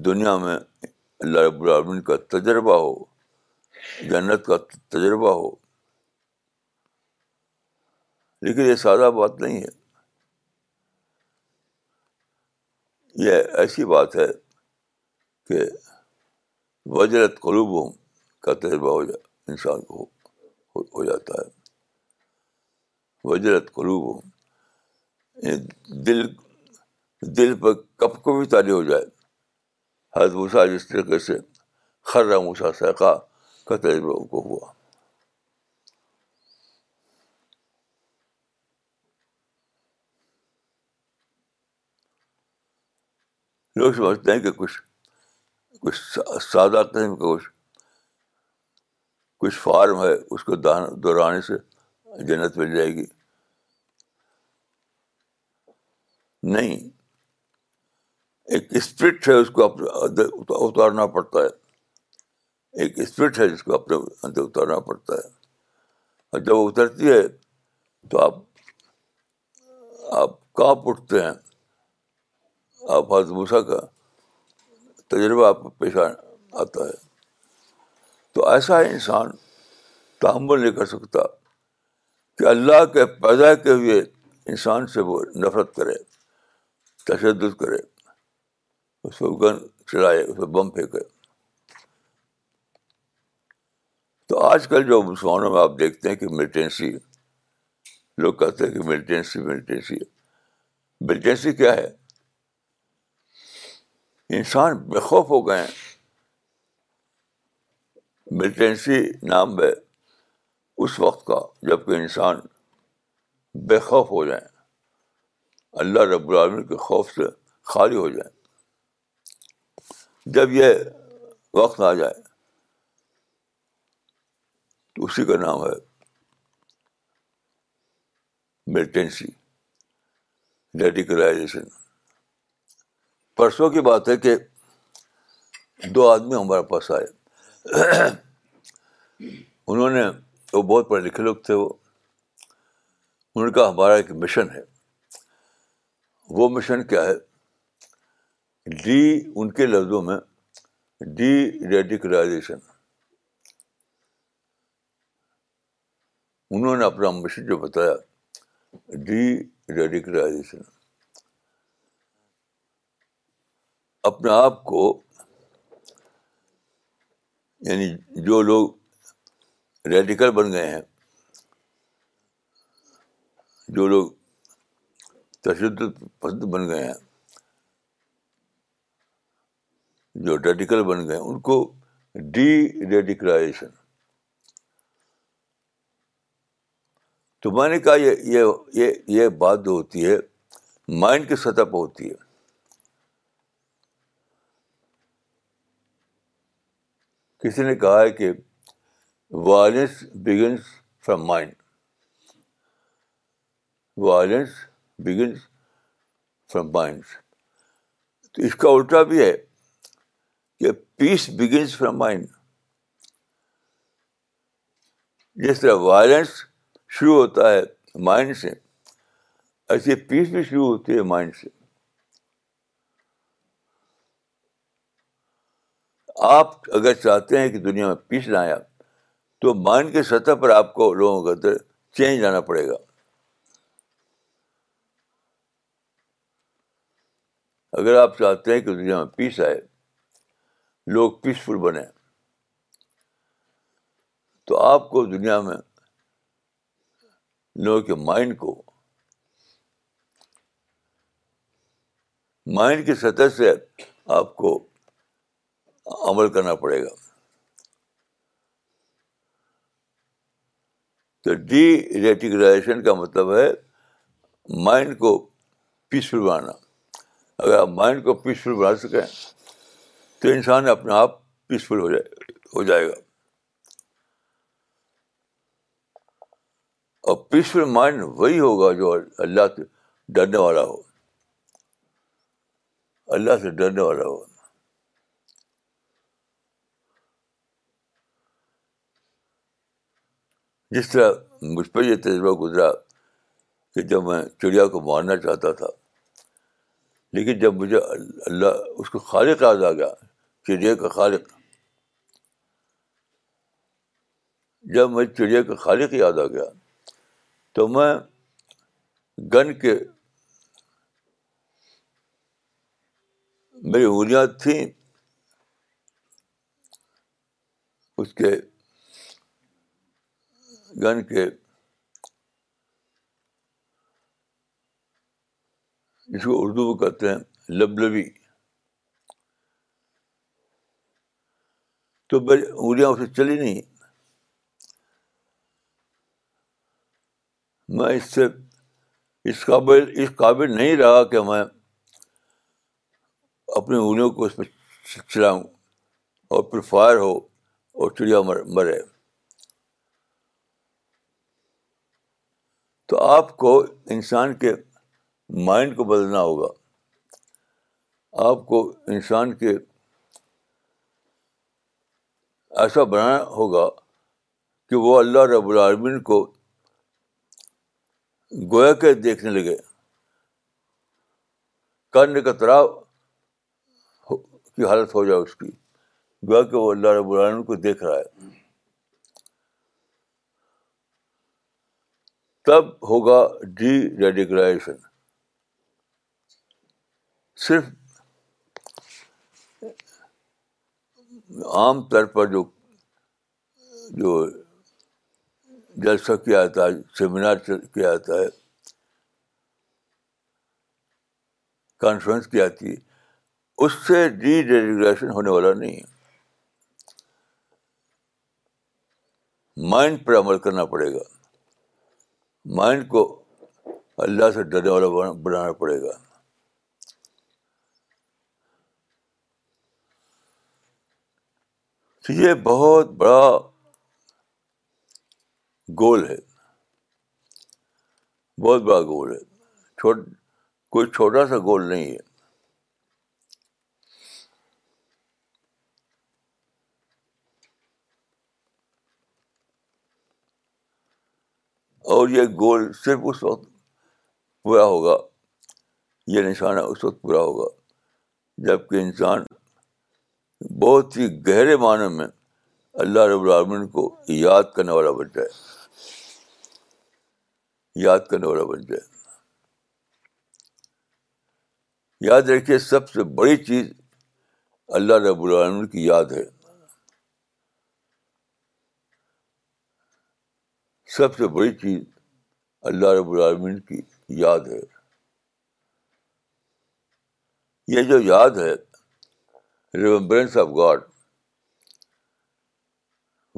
دنیا میں اللہ رب العالمین کا تجربہ ہو جنت کا تجربہ ہو لیکن یہ سادہ بات نہیں ہے یہ ایسی بات ہے کہ وجرت ہوں کا تجربہ ہو جا انسان کو ہو جاتا ہے وجرت قلوب دل دل پر کپ کو بھی تالی ہو جائے حضرت موسیٰ جس طریقے سے ہر رنگ سیکا کا تجربہ ان کو ہوا لوگ سمجھتے ہیں کہ کچھ کچھ سادہ قسم کا کچھ کچھ فارم ہے اس کو دہرانے سے جنت مل جائے گی نہیں ایک اسپرٹ ہے اس کو اپنے اتارنا پڑتا ہے ایک اسپرٹ ہے جس کو اپنے اندر اتارنا پڑتا ہے اور جب وہ اترتی ہے تو آپ آپ کہاں اٹھتے ہیں آپ فاطبوسا کا تجربہ آپ کو پیش آتا ہے تو ایسا انسان تحمل نہیں کر سکتا کہ اللہ کے پیدا کے ہوئے انسان سے وہ نفرت کرے تشدد کرے اس کو گن چلائے اس کو بم پھینکے تو آج کل جو مسلمانوں میں آپ دیکھتے ہیں کہ ملیٹینسی لوگ کہتے ہیں کہ ملیٹینسی ملیٹینسی ملیٹینسی کیا ہے انسان بے خوف ہو گئے ملٹنسی نام ہے اس وقت کا جب کہ انسان بے خوف ہو جائیں اللہ رب العالمین کے خوف سے خالی ہو جائیں جب یہ وقت آ جائے تو اسی کا نام ہے ملٹنسی ڈیڈیکلائزیشن پرسوں کی بات ہے کہ دو آدمی ہمارے پاس آئے انہوں نے وہ بہت پڑھے لکھے لوگ تھے وہ ان کا ہمارا ایک مشن ہے وہ مشن کیا ہے ڈی ان کے لفظوں میں ڈی ریڈیکلائزیشن انہوں نے اپنا مشن جو بتایا ڈی ریڈیکلائزیشن اپنے آپ کو یعنی جو لوگ ریڈیکل بن گئے ہیں جو لوگ تشدد پسند بن گئے ہیں جو ریڈیکل بن گئے ہیں ان کو ڈی ریڈیکلائزیشن تو میں نے کہا یہ یہ بات جو ہوتی ہے مائنڈ کی سطح پہ ہوتی ہے کسی نے کہا ہے کہ violence begins from mind violence begins from mind اس کا الٹا بھی ہے کہ پیس بگنس فرام مائنڈ جس طرح وائلنس شروع ہوتا ہے مائنڈ سے ایسے پیس بھی شروع ہوتی ہے مائنڈ سے آپ اگر چاہتے ہیں کہ دنیا میں پیس نہ آپ تو مائنڈ کے سطح پر آپ کو لوگوں کے اندر چینج آنا پڑے گا اگر آپ چاہتے ہیں کہ دنیا میں پیس آئے لوگ پیسفل بنے تو آپ کو دنیا میں لوگوں کے مائنڈ کو مائنڈ کی سطح سے آپ کو عمل کرنا پڑے گا تو ڈی ریٹیکلائزیشن کا مطلب ہے مائنڈ کو پیسفل بنانا اگر آپ مائنڈ کو پیسفل بنا سکیں تو انسان اپنے آپ پیسفل ہو جائے ہو جائے گا اور پیسفل مائنڈ وہی ہوگا جو اللہ سے ڈرنے والا ہو اللہ سے ڈرنے والا ہو جس طرح مجھ پہ یہ تجربہ گزرا کہ جب میں چڑیا کو مارنا چاہتا تھا لیکن جب مجھے اللہ اس کو خالق یاد آ گیا چڑیا کا خالق جب میں چڑیا کا خالق یاد آ گیا تو میں گن کے میری انگلیاں تھیں اس کے کے جس کو اردو میں کہتے ہیں لبلبی تو میری انگلیاں اسے چلی نہیں میں اس سے اس قابل اس قابل نہیں رہا کہ میں اپنی انگلیوں کو اس پہ چلاؤں اور پھر فائر ہو اور چڑیا مر مرے تو آپ کو انسان کے مائنڈ کو بدلنا ہوگا آپ کو انسان کے ایسا بنانا ہوگا کہ وہ اللہ رب العالمین کو گویا کے دیکھنے لگے کرنے کا تراؤ کی حالت ہو جائے اس کی گویا کہ وہ اللہ رب العالمین کو دیکھ رہا ہے تب ہوگا ڈی ریڈیکلائزیشن صرف عام طور پر جو جو جلسہ کیا جاتا ہے سیمینار کیا جاتا ہے کانفرنس کی جاتی ہے اس سے ڈی ریڈیکلائزیشن ہونے والا نہیں ہے مائنڈ پر عمل کرنا پڑے گا مائنڈ کو اللہ سے ڈرنے والا بنانا پڑے گا تو یہ بہت بڑا گول ہے بہت بڑا گول ہے چھوٹ کوئی چھوٹا سا گول نہیں ہے اور یہ گول صرف اس وقت پورا ہوگا یہ نشانہ اس وقت پورا ہوگا جب کہ انسان بہت ہی گہرے معنی میں اللہ رب العالمین کو یاد کرنے والا بن جائے یاد کرنے والا بن جائے یاد رکھیے سب سے بڑی چیز اللہ رب العالمین کی یاد ہے سب سے بڑی چیز اللہ رب العالمین کی یاد ہے یہ جو یاد ہے ریمبرنس آف گاڈ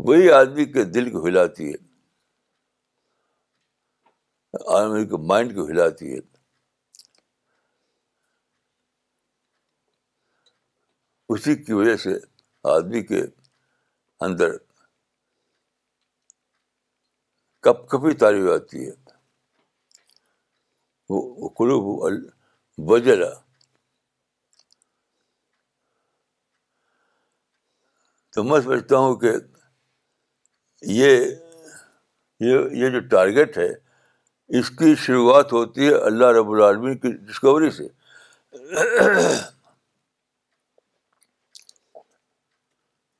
وہی آدمی کے دل کو ہلاتی ہے آدمی کے مائنڈ کو ہلاتی ہے اسی کی وجہ سے آدمی کے اندر کپی تعریف آتی ہے وہ قلوب الجلا تو میں سمجھتا ہوں کہ یہ یہ جو ٹارگیٹ ہے اس کی شروعات ہوتی ہے اللہ رب العالمی کی ڈسکوری سے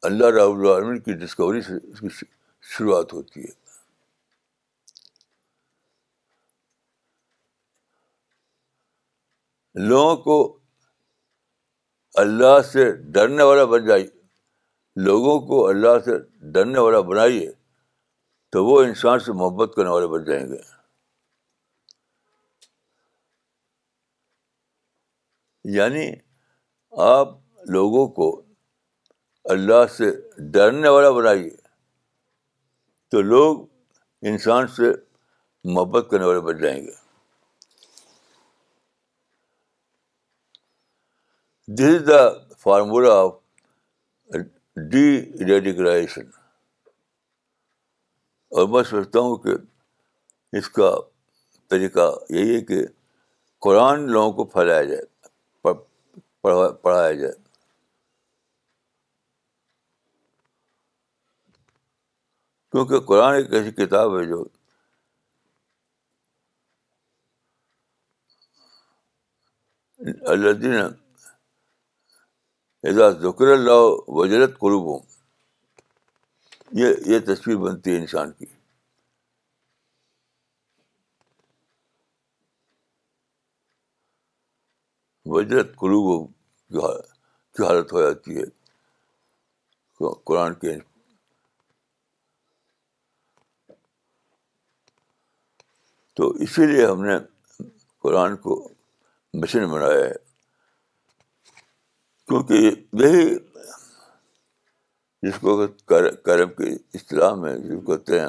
اللہ رب العالمین کی ڈسکوری سے اس کی شروعات ہوتی ہے لوگوں کو اللہ سے ڈرنے والا بن جائیے لوگوں کو اللہ سے ڈرنے والا بنائیے تو وہ انسان سے محبت کرنے والے بن جائیں گے یعنی آپ لوگوں کو اللہ سے ڈرنے والا بنائیے تو لوگ انسان سے محبت کرنے والے بن جائیں گے this is the formula of deradicalization اور میں سوچتا ہوں کہ اس کا طریقہ یہی ہے کہ قرآن لوگوں کو پھیلایا جائے پڑھایا جائے کیونکہ قرآن ایک ایسی کتاب ہے جو اللہ دین اعضاظ ذکر اللہ وجرت قروب یہ یہ تصویر بنتی ہے انسان کی وجرت قلوب کی حالت ہو جاتی ہے قرآن کے تو اسی لیے ہم نے قرآن کو مشن بنایا ہے کیونکہ یہی جس کو کرب کی اصطلاح میں جس کو کہتے ہیں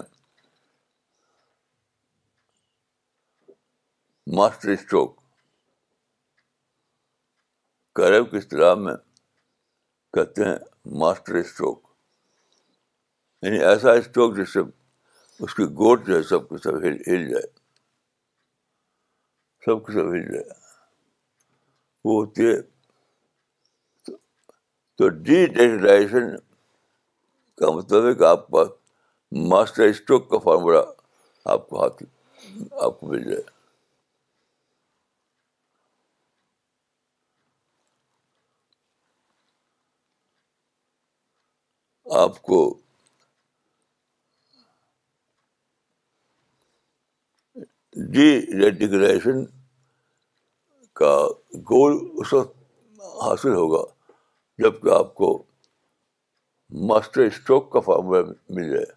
ماسٹر اسٹروک کرب کی اصطلاح میں کہتے ہیں ماسٹر اسٹروک یعنی ایسا اسٹروک جس سے اس کی گوٹ جو ہے سب کو سب ہل جائے سب کو سب ہل جائے وہ ہوتی ہے تو ڈی ڈیلائزیشن کا مطلب کہ آپ کا ماسٹر اسٹروک کا فارمولا آپ کو ہاتھ آپ کو مل جائے آپ کو ڈی ڈیکلائزیشن کا گول اس وقت حاصل ہوگا جبکہ آپ کو ماسٹر اسٹروک کا فارمولا مل جائے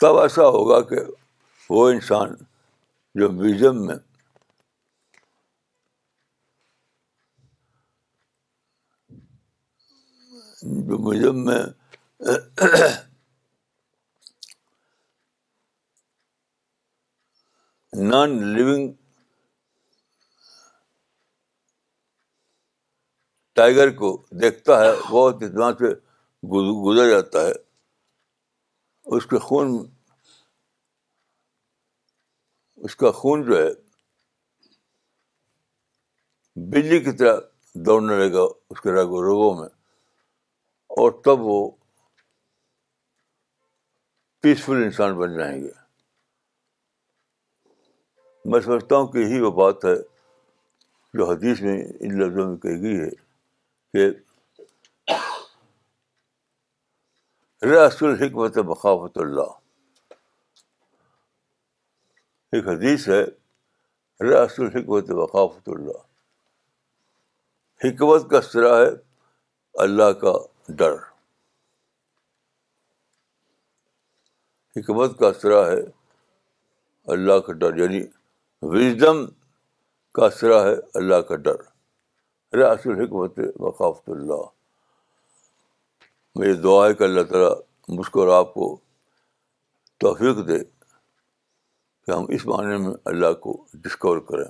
تب ایسا ہوگا کہ وہ انسان جو میوزیم میں جو میوزیم میں نان لیونگ ٹائیگر کو دیکھتا ہے بہت اعتماد سے گزر جاتا ہے اس کے خون اس کا خون جو ہے بجلی کی طرح دوڑنے لگے گا اس کے رگ و رگوں میں اور تب وہ پیسفل انسان بن جائیں گے میں سمجھتا ہوں کہ یہی وہ بات ہے جو حدیث میں ان لفظوں میں کہی گئی ہے کہ رس الحکمت بخافت اللہ ایک حدیث ہے رس الحکمت بخافت اللہ حکمت کا سرا ہے اللہ کا ڈر حکمت کا سرا ہے اللہ کا ڈر یعنی وزڈم کا سرا ہے اللہ کا ڈر ریاست حکمت وقافت اللہ میری دعا ہے کہ اللہ تعالیٰ مجھ کو اور آپ کو توفیق دے کہ ہم اس معنی میں اللہ کو ڈسکور کریں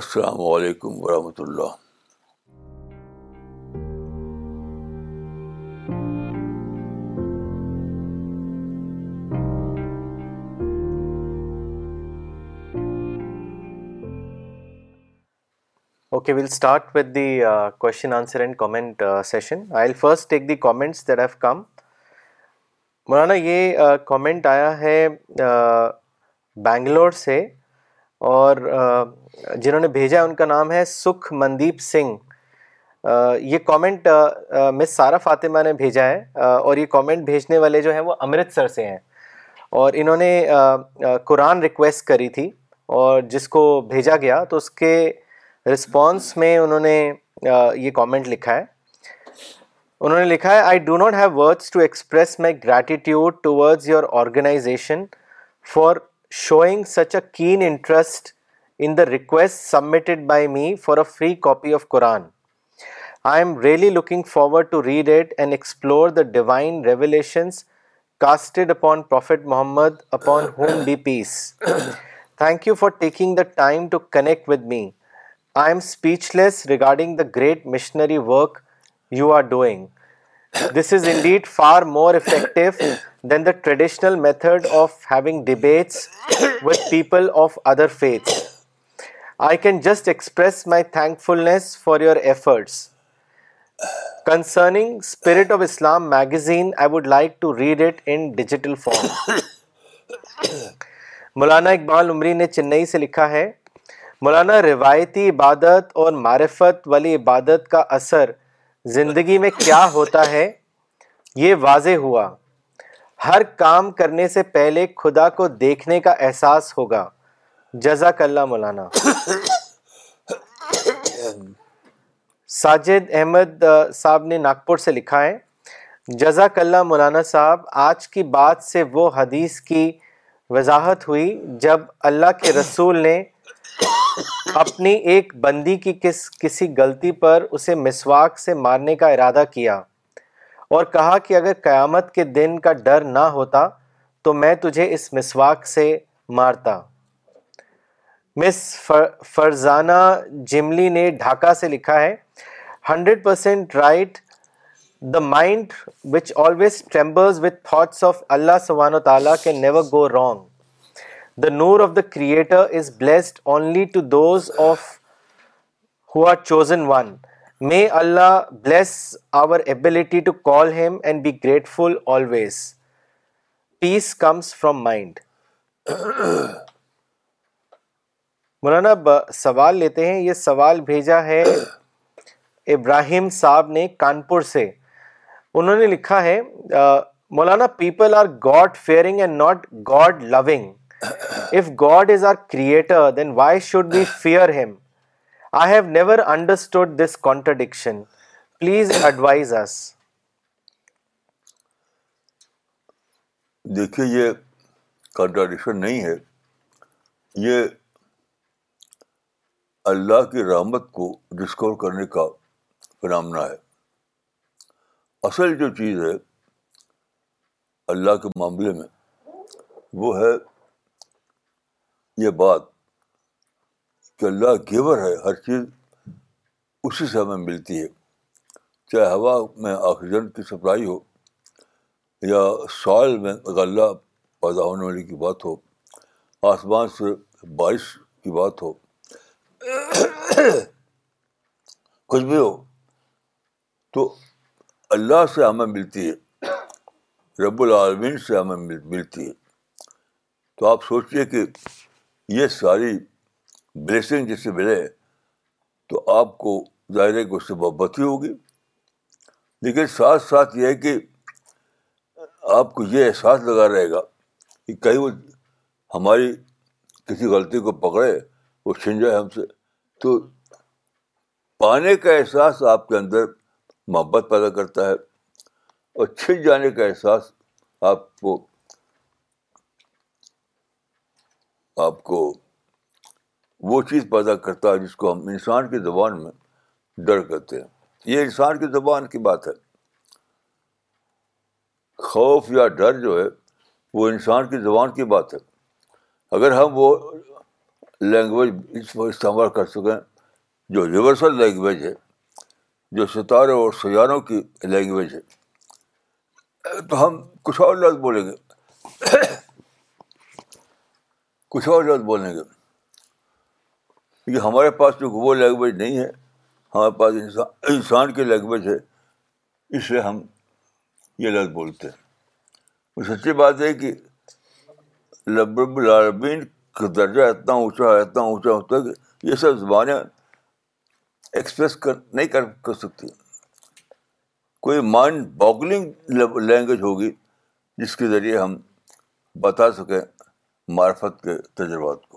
السلام علیکم ورحمۃ اللہ Okay, we'll start with the uh, question answer and uh, session. I'll first take the comments that have come. مولانا یہ کامنٹ آیا ہے بنگلور سے اور جنہوں نے بھیجا ہے ان کا نام ہے سکھ مندیپ سنگھ یہ کامنٹ مس سارا فاطمہ نے بھیجا ہے اور یہ کامنٹ بھیجنے والے جو ہیں وہ امرتسر سے ہیں اور انہوں نے قرآن ریکویسٹ کری تھی اور جس کو بھیجا گیا تو اس کے رسپانس میں انہوں نے یہ کامنٹ لکھا ہے انہوں نے لکھا ہے I do not have words to express my gratitude to your organization for showing such a keen interest in the request submitted by me for a free copy of Quran I am really looking forward to read it and explore the divine revelations casted upon prophet Muhammad upon whom be peace thank you for taking the time to connect with me I am speechless regarding the great missionary work you are doing this is indeed far more effective than the traditional method of having debates with people of other faith I can just express my thankfulness for your efforts concerning spirit of Islam magazine I would like to read it in digital form Maulana Iqbal Umri نے چنئی سے لکھا ہے مولانا روایتی عبادت اور معرفت والی عبادت کا اثر زندگی میں کیا ہوتا ہے یہ واضح ہوا ہر کام کرنے سے پہلے خدا کو دیکھنے کا احساس ہوگا جزاک اللہ مولانا ساجد احمد صاحب نے ناگپور سے لکھا ہے جزاک اللہ مولانا صاحب آج کی بات سے وہ حدیث کی وضاحت ہوئی جب اللہ کے رسول نے اپنی ایک بندی کی کس کسی غلطی پر اسے مسواک سے مارنے کا ارادہ کیا اور کہا کہ اگر قیامت کے دن کا ڈر نہ ہوتا تو میں تجھے اس مسواک سے مارتا مس فرزانہ جملی نے ڈھاکہ سے لکھا ہے hundred percent right the mind which always with thoughts of اللہ سبحانہ و تعالیٰ can never go wrong the Noor of the creator is blessed only to to those of who are chosen one may Allah bless our ability call him and be grateful always peace comes from mind مولانا سوال لیتے ہیں یہ سوال بھیجا ہے ابراہیم صاحب نے کانپور سے انہوں نے لکھا ہے مولانا people are God fearing and not God loving دیکھیے یہ یہ نہیں ہے اللہ کی رحمت کو ڈسکور کرنے کا فنامنا ہے اصل جو چیز ہے اللہ کے معاملے میں وہ ہے یہ بات کہ اللہ گیور ہے ہر چیز اسی سے ہمیں ملتی ہے چاہے ہوا میں آکسیجن کی سپلائی ہو یا سوائل میں غلّہ پیدا ہونے والے کی بات ہو آسمان سے بارش کی بات ہو کچھ بھی ہو تو اللہ سے ہمیں ملتی ہے رب العالمین سے ہمیں ملتی ہے تو آپ سوچیے کہ یہ ساری بلیسنگ جس سے ملے تو آپ کو ظاہر ہے کہ اس سے محبت ہی ہوگی لیکن ساتھ ساتھ یہ ہے کہ آپ کو یہ احساس لگا رہے گا کہ کہیں وہ ہماری کسی غلطی کو پکڑے وہ چھن جائے ہم سے تو پانے کا احساس آپ کے اندر محبت پیدا کرتا ہے اور چھن جانے کا احساس آپ کو آپ کو وہ چیز پیدا کرتا ہے جس کو ہم انسان کی زبان میں ڈر کرتے ہیں یہ انسان کی زبان کی بات ہے خوف یا ڈر جو ہے وہ انسان کی زبان کی بات ہے اگر ہم وہ لینگویج اس پر استعمال کر سکیں جو یونیورسل لینگویج ہے جو ستاروں اور سیاروں کی لینگویج ہے تو ہم کچھ اور لفظ بولیں گے کچھ اور لفظ بولیں گے کیونکہ ہمارے پاس جو وہ لینگویج نہیں ہے ہمارے پاس انسان انسان کی لینگویج ہے اس لیے ہم یہ لفظ بولتے ہیں وہ سچی بات ہے کہ رب العالمین کا درجہ اتنا اونچا اتنا اونچا ہوتا ہے کہ یہ سب زبانیں ایکسپریس کر نہیں کر کر سکتی کوئی مائنڈ باگلنگ لینگویج ہوگی جس کے ذریعے ہم بتا سکیں معرفت کے تجربات کو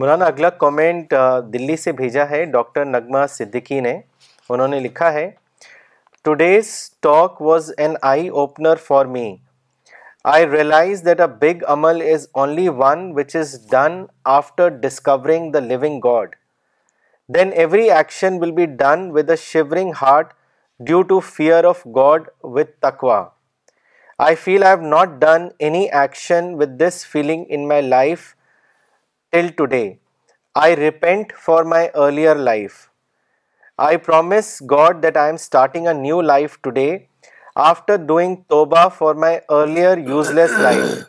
مولانا اگلا کومنٹ دلی سے بھیجا ہے ڈاکٹر نگما صدیقی نے انہوں نے لکھا ہے today's talk was an eye opener for me I realize that a big عمل is only one which is done after discovering the living God then every action will be done with a shivering heart due to fear of God with taqwa. I feel I have not done any action with this feeling in my life till today. I repent for my earlier life. I promise God that I am starting a new life today after doing Tawbah for my earlier useless life.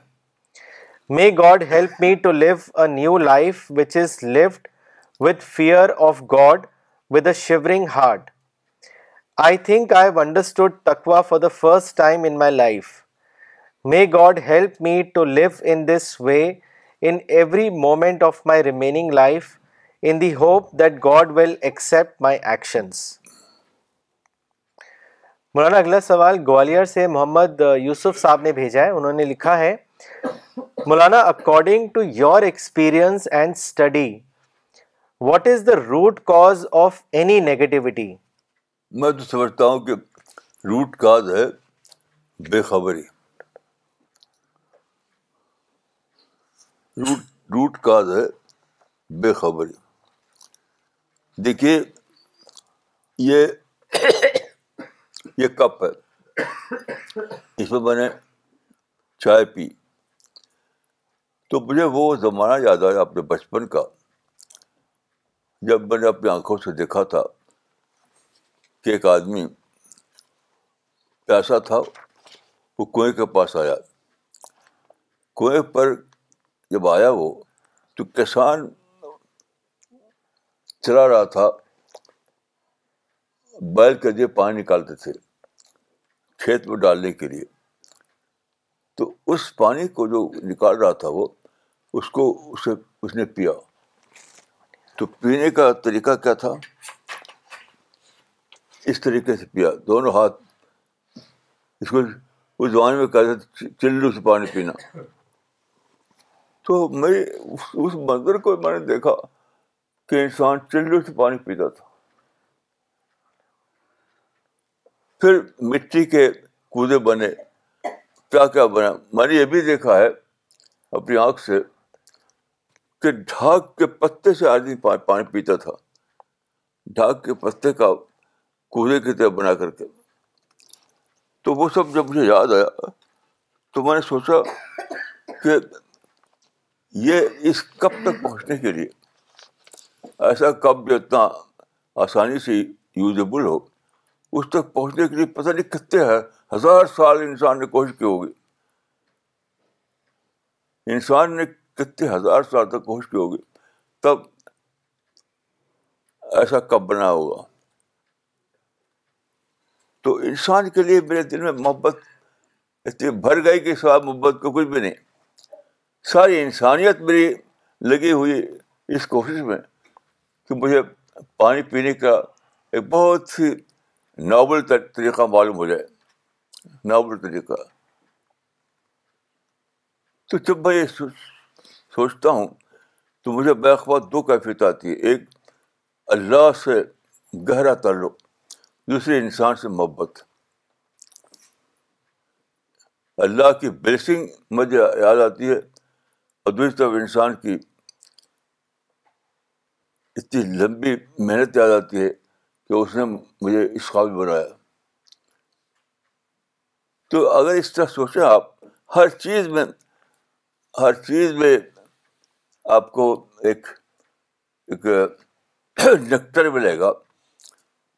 May God help me to live a new life which is lived with fear of God with a shivering heart. I think I have understood ٹکوا for the first time in my life may God help me to live in this way in every moment of my remaining life in the hope that God will accept my actions مولانا اگلا سوال گوالیئر سے محمد یوسف صاحب نے بھیجا ہے انہوں نے لکھا ہے Maulana according to your experience and study what is the root cause of any negativity میں تو سمجھتا ہوں کہ روٹ کاز ہے بے خبری روٹ روٹ کاز ہے بے خبری دیکھیے یہ یہ کپ ہے اس میں میں نے چائے پی تو مجھے وہ زمانہ یاد آیا اپنے بچپن کا جب میں نے اپنی آنکھوں سے دیکھا تھا کہ ایک آدمی پیاسا تھا وہ کنویں کے پاس آیا کنویں پر جب آیا وہ تو کسان چلا رہا تھا بیل کر دیے پانی نکالتے تھے کھیت میں ڈالنے کے لیے تو اس پانی کو جو نکال رہا تھا وہ اس کو اسے اس نے پیا تو پینے کا طریقہ کیا تھا اس طریقے سے پیا دونوں ہاتھ اس کو اس زمانے میں کہتے چلو سے پانی پینا تو میں اس منظر کو میں نے دیکھا کہ انسان چلو سے پانی پیتا تھا پھر مٹی کے کودے بنے کیا کیا بنا میں نے یہ بھی دیکھا ہے اپنی آنکھ سے کہ ڈھاک کے پتے سے آدمی پانی پیتا تھا ڈھاک کے پتے کا کی طرح بنا کر کے تو وہ سب جب مجھے یاد آیا تو میں نے سوچا کہ یہ اس کب تک پہنچنے کے لیے ایسا کب جو اتنا آسانی سے یوزیبل ہو اس تک پہنچنے کے لیے پتہ نہیں کتنے ہے ہزار سال انسان نے کوشش کی ہوگی انسان نے کتنے ہزار سال تک کوشش کی ہوگی تب ایسا کب بنا ہوگا تو انسان کے لیے میرے دل میں محبت اتنی بھر گئی کہ سوائے محبت کو کچھ بھی نہیں ساری انسانیت میری لگی ہوئی اس کوشش میں کہ مجھے پانی پینے کا ایک بہت ہی ناول طریقہ معلوم ہو جائے ناول طریقہ تو جب میں یہ سوچتا ہوں تو مجھے وقت دو کیفیت آتی ہے ایک اللہ سے گہرا تعلق دوسرے انسان سے محبت اللہ کی بلیسنگ مجھے یاد آتی ہے اور دوسری طرف انسان کی اتنی لمبی محنت یاد آتی ہے کہ اس نے مجھے اس قابل بنایا تو اگر اس طرح سوچیں آپ ہر چیز میں ہر چیز میں آپ کو ایک ایک ڈکٹر ملے گا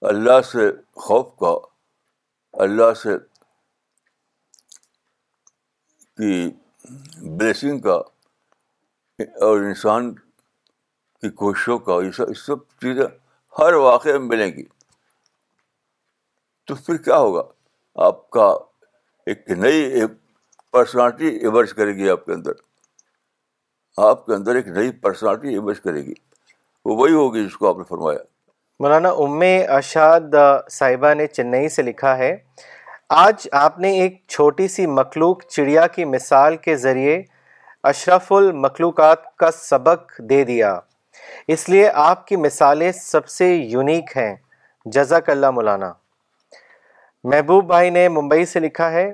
اللہ سے خوف کا اللہ سے کی بلیسنگ کا اور انسان کی کوششوں کا یہ سب سب چیزیں ہر واقعے میں ملیں گی تو پھر کیا ہوگا آپ کا ایک نئی پرسنالٹی ایمرج کرے گی آپ کے اندر آپ کے اندر ایک نئی پرسنالٹی ایمرج کرے گی وہ وہی ہوگی جس کو آپ نے فرمایا مولانا ام اشاد صاحبہ نے چنئی سے لکھا ہے آج آپ نے ایک چھوٹی سی مخلوق چڑیا کی مثال کے ذریعے اشرف المخلوقات کا سبق دے دیا اس لیے آپ کی مثالیں سب سے یونیک ہیں جزاک اللہ مولانا محبوب بھائی نے ممبئی سے لکھا ہے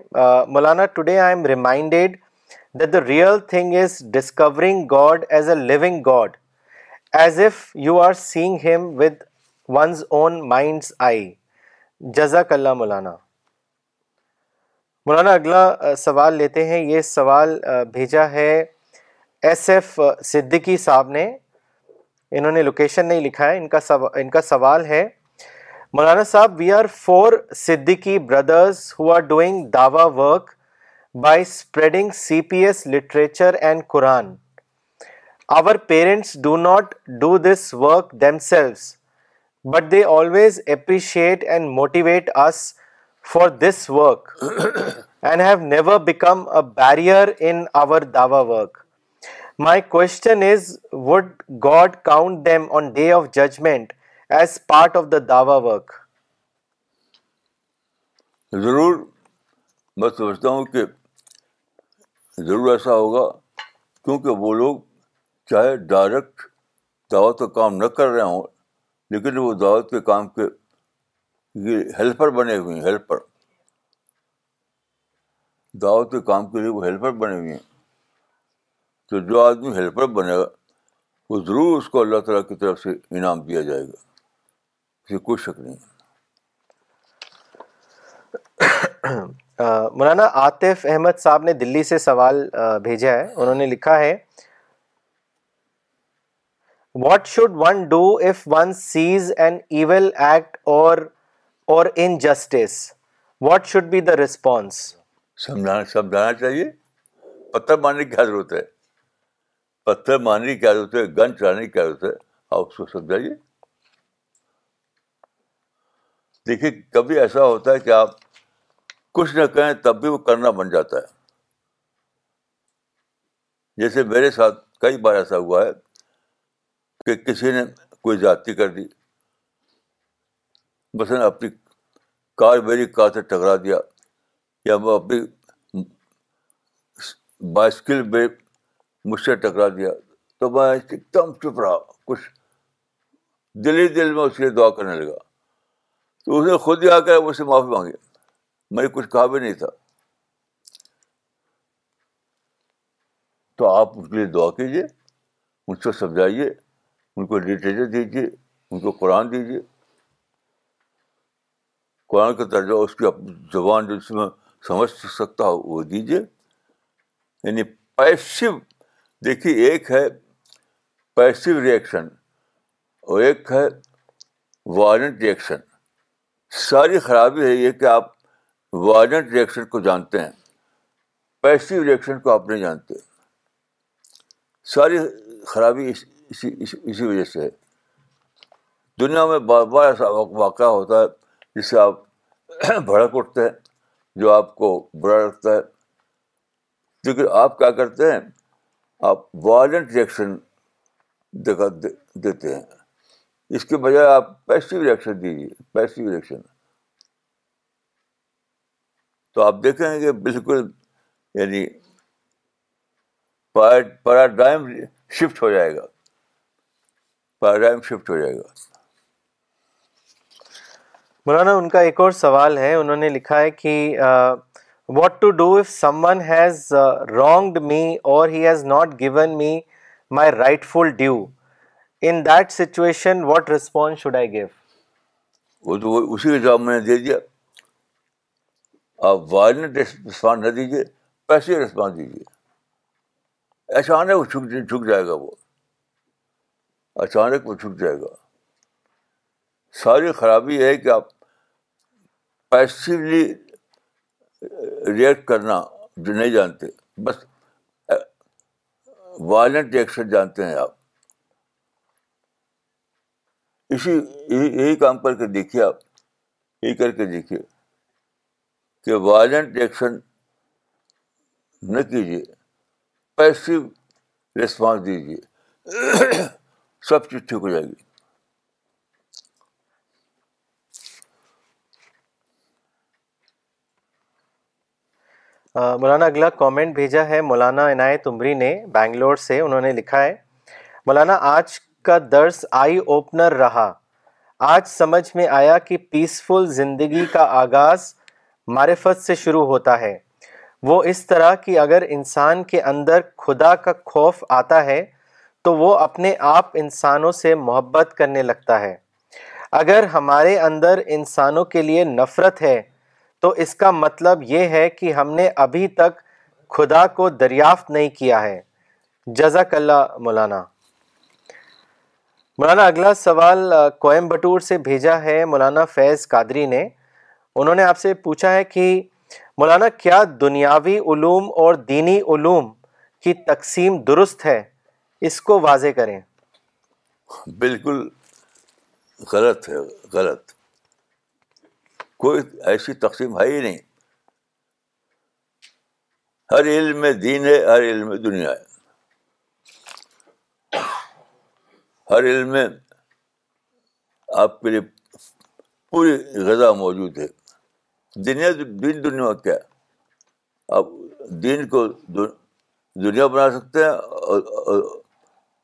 Maulana today I am reminded that the real thing is discovering God as a living God as if you are seeing him with one's own minds I جزاک اللہ مولانا مولانا اگلا سوال لیتے ہیں یہ سوال بھیجا ہے ایس ایف صدیقی صاحب نے انہوں نے لوکیشن نہیں لکھا ہے ان کا سوال ہے Maulana Sahab we are four Siddiqui brothers who are doing dawah work by spreading C P S literature and Quran our parents do not do this work themselves but they always appreciate and motivate us for this work and have never become a barrier in our dawah work my question is would God count them on day of judgement as part of the dawah work ضرور میں سمجھتا ہوں کہ ضرور ایسا ہوگا کیونکہ وہ لوگ چاہے ڈائریکٹ دعوت کا کام نہ کر رہے ہوں لیکن وہ دعوت کے کام کے ہیلپر بنے ہوئے ہیں ہیلپر دعوت کے کام کے لیے وہ ہیلپر بنے ہوئے ہیں تو جو آدمی ہیلپر بنے گا وہ ضرور اس کو اللہ تعالیٰ کی طرف سے انعام دیا جائے گا اسے کوئی شک نہیں مولانا عاطف احمد صاحب نے دلی سے سوال بھیجا ہے انہوں نے لکھا ہے what should one do if one sees an evil act or or injustice what should be the response سمجھانا سمجھانا چاہیے پتھر مارنے کی کیا ضرورت ہے پتھر مارنے کی کیا ضرورت ہے گن چلانے کی کیا ضرورت ہے آپ اس کو سمجھائیے دیکھیے کبھی ایسا ہوتا ہے کہ آپ کچھ نہ کہیں تب بھی وہ کرنا بن جاتا ہے جیسے میرے ساتھ کئی بار ایسا ہوا ہے کہ کسی نے کوئی ذاتی کر دی بس نے اپنی کار میری کار سے ٹکرا دیا یا وہ اپنی بائسکل میں مجھ سے ٹکرا دیا تو میں ایک دم چپ رہا کچھ دل ہی دل میں اس کے لیے دعا کرنے لگا تو اس نے خود ہی آ کر مجھ سے معافی مانگی میں کچھ کہا بھی نہیں تھا تو آپ اس کے لیے دعا کیجیے مجھ سے سمجھائیے ان کو لٹریچر دیجیے ان کو قرآن دیجیے قرآن کا درجہ اس کی اپنی زبان جو سمجھ سکتا ہو وہ دیجیے یعنی پیسو دیکھیے ایک ہے پیسو ریئیکشن اور ایک ہے وائلنٹ ریئیکشن ساری خرابی ہے یہ کہ آپ وائلنٹ ریئیکشن کو جانتے ہیں پیسو ریئیکشن کو آپ نہیں جانتے ساری خرابی اس اسی اسی, وجہ سے دنیا میں بار بار ایسا واقعہ ہوتا ہے جس سے آپ بھڑک اٹھتے ہیں جو آپ کو برا لگتا ہے آپ کیا کرتے ہیں آپ وائلنٹ رشن دیتے ہیں اس کے بجائے آپ پیسو ریئیکشن دیجیے پیسو ریئیکشن تو آپ دیکھیں گے بالکل یعنی پیراڈائم ڈائم شفٹ ہو جائے گا پیراڈائم شفٹ ہو جائے گا مولانا ان کا ایک اور سوال ہے انہوں نے لکھا ہے کہ what to do if someone has wronged me or he has not given me my rightful due in that situation what response should I give وہ تو وہ اسی حساب میں دے دیا آپ وائلنٹ رسپانس نہ دیجیے پیسے رسپانس دیجیے ایسا نہ وہ چھک جائے گا وہ اچانک وہ چھوٹ جائے گا ساری خرابی ہے کہ آپ پیسولی ریئیکٹ کرنا جو نہیں جانتے بس وائلنٹ ایکشن جانتے ہیں آپ اسی یہی کام کر کے دیکھیے آپ یہی کر کے دیکھیے کہ وائلنٹ ایکشن نہ کیجیے پیسو ریسپانس دیجیے سب چیز ٹھیک ہو جائے گی مولانا اگلا کامنٹ بھیجا ہے مولانا عنایت عمری نے بینگلور سے انہوں نے لکھا ہے مولانا آج کا درس آئی اوپنر رہا آج سمجھ میں آیا کہ پیسفل زندگی کا آغاز معرفت سے شروع ہوتا ہے وہ اس طرح کہ اگر انسان کے اندر خدا کا خوف آتا ہے تو وہ اپنے آپ انسانوں سے محبت کرنے لگتا ہے اگر ہمارے اندر انسانوں کے لیے نفرت ہے تو اس کا مطلب یہ ہے کہ ہم نے ابھی تک خدا کو دریافت نہیں کیا ہے جزاک اللہ مولانا مولانا اگلا سوال کوئمبٹور سے بھیجا ہے مولانا فیض قادری نے انہوں نے آپ سے پوچھا ہے کہ مولانا کیا دنیاوی علوم اور دینی علوم کی تقسیم درست ہے اس کو واضح کریں بالکل غلط ہے غلط کوئی ایسی تقسیم ہے ہی نہیں ہر علم میں دنیا ہے ہر علم میں آپ کے لیے پوری غذا موجود ہے دنیا دین دنیا کیا آپ دین کو دنیا بنا سکتے ہیں اور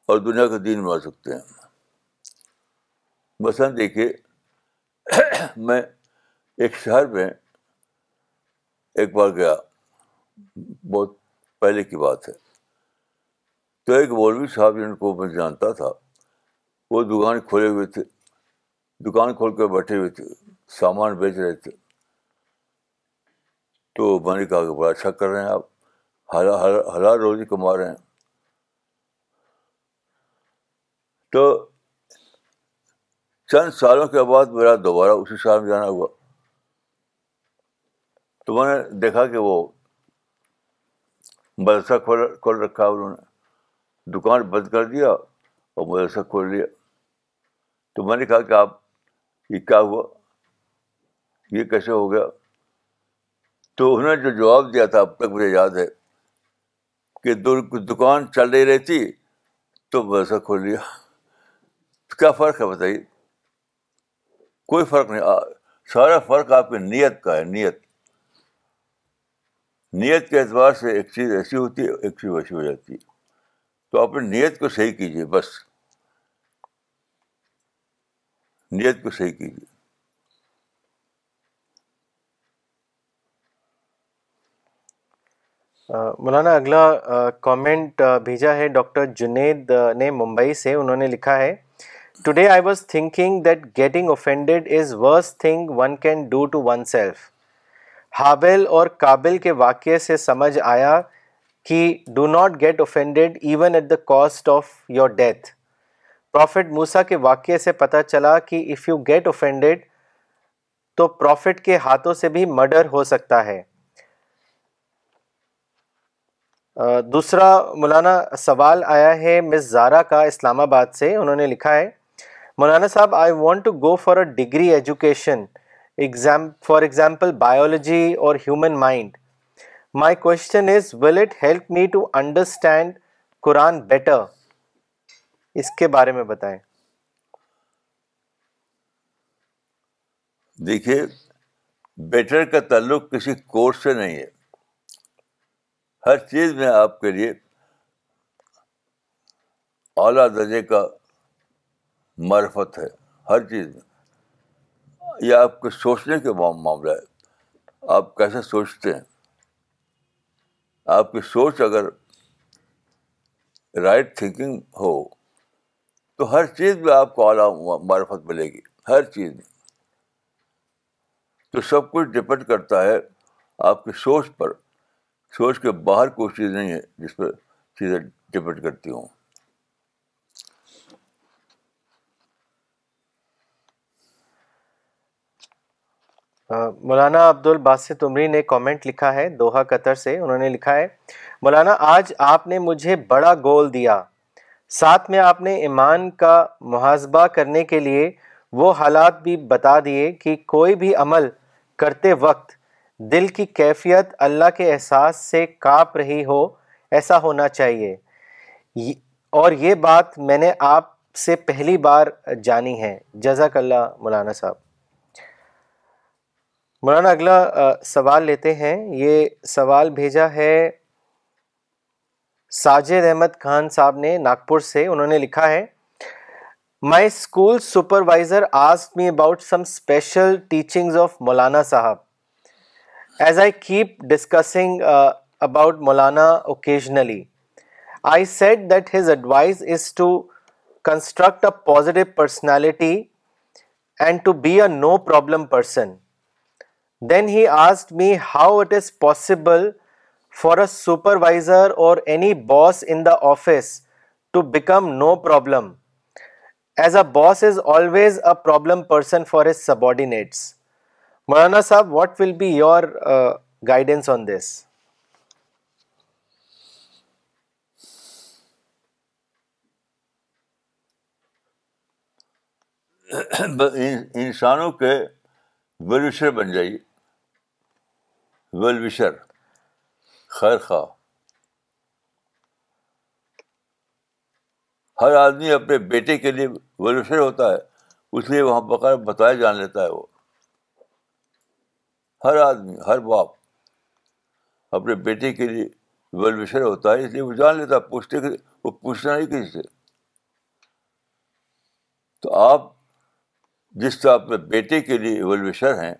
اور دنیا کا دین بنا سکتے ہیں مثلاً دیکھیے میں ایک شہر میں ایک بار گیا بہت پہلے کی بات ہے تو ایک مولوی صاحب جن کو میں جانتا تھا وہ دکان کھولے ہوئے تھے دکان کھول کے بیٹھے ہوئے تھے سامان بیچ رہے تھے تو میں نے کہا کہ بڑا اچھا کر رہے ہیں آپ حلال ہر ہرا کما رہے ہیں تو چند سالوں کے بعد میرا دوبارہ اسی میں جانا ہوا تو میں نے دیکھا کہ وہ مدرسہ کھول کھول رکھا انہوں نے دکان بند کر دیا اور مدرسہ کھول لیا تو میں نے کہا کہ آپ یہ کیا ہوا یہ کیسے ہو گیا تو انہوں نے جو جواب دیا تھا اب تک مجھے یاد ہے کہ دکان چل رہی رہتی تو مدرسہ کھول لیا کیا فرق ہے بتائیے کوئی فرق نہیں سارا فرق آپ کی نیت کا ہے نیت نیت کے اعتبار سے ایک چیز ایسی ہوتی ہے ایک چیز ویسی ہو جاتی ہے تو آپ نیت کو صحیح کیجیے بس نیت کو صحیح کیجیے مولانا اگلا کامنٹ بھیجا ہے ڈاکٹر جنید نے ممبئی سے انہوں نے لکھا ہے today I was thinking that getting offended is worst thing one can do to oneself Habil اور کابل کے واقعے سے سمجھ آیا کہ do not get offended even at the cost of your death prophet Musa کے واقعے سے پتہ چلا کہ اف یو گیٹ اوفینڈیڈ تو پروفٹ کے ہاتھوں سے بھی مرڈر ہو سکتا ہے دوسرا مولانا سوال آیا ہے مس زارا کا اسلام آباد سے انہوں نے لکھا ہے Maulana sahib I want to go for a degree education for example biology or human mind my question is will it help me to understand Quran better اس کے بارے میں بتائیں دیکھیے بیٹر کا تعلق کسی کورس سے نہیں ہے ہر چیز میں آپ کے لیے اعلیٰ درجے کا معرفت ہے ہر چیز میں یہ آپ کے سوچنے کے معاملہ ہے آپ کیسے سوچتے ہیں آپ کی سوچ اگر رائٹ تھنکنگ ہو تو ہر چیز میں آپ کو اعلیٰ معرفت ملے گی ہر چیز میں تو سب کچھ ڈپینڈ کرتا ہے آپ کی سوچ پر سوچ کے باہر کوئی چیز نہیں ہے جس پہ چیزیں ڈپینڈ کرتی ہوں مولانا عبد الباسط عمری نے کامنٹ لکھا ہے دوہا قطر سے انہوں نے لکھا ہے مولانا آج آپ نے مجھے بڑا گول دیا ساتھ میں آپ نے ایمان کا محاذبہ کرنے کے لیے وہ حالات بھی بتا دیے کہ کوئی بھی عمل کرتے وقت دل کی کیفیت اللہ کے احساس سے کاپ رہی ہو ایسا ہونا چاہیے اور یہ بات میں نے آپ سے پہلی بار جانی ہے جزاک اللہ مولانا صاحب مولانا اگلا سوال لیتے ہیں یہ سوال بھیجا ہے ساجد احمد خان صاحب نے ناگپور سے انہوں نے لکھا ہے my school supervisor ask me about some special teachings of Maulana sahib as I keep discussing about Maulana occasionally I said that his advise is to construct a positive personality and to be a no problem person then he asked me how it is possible for a supervisor or any boss in the office to become no problem as a boss is always a problem person for sub subordinates Maulana Sahab what will be your guidance on this انسانوں کے بن جائیے well وشر خیر خواہ ہر آدمی اپنے بیٹے کے لیے ویل وشر ہوتا ہے اس لیے وہاں بقر بتایا جان لیتا ہے وہ ہر آدمی ہر باپ اپنے بیٹے کے لیے ویل وشر ہوتا ہے اس لیے وہ جان لیتا ہے پوچھتے وہ پوچھنا نہیں کسی سے تو آپ جس طرح اپنے بیٹے کے لیے ویل وشر ہیں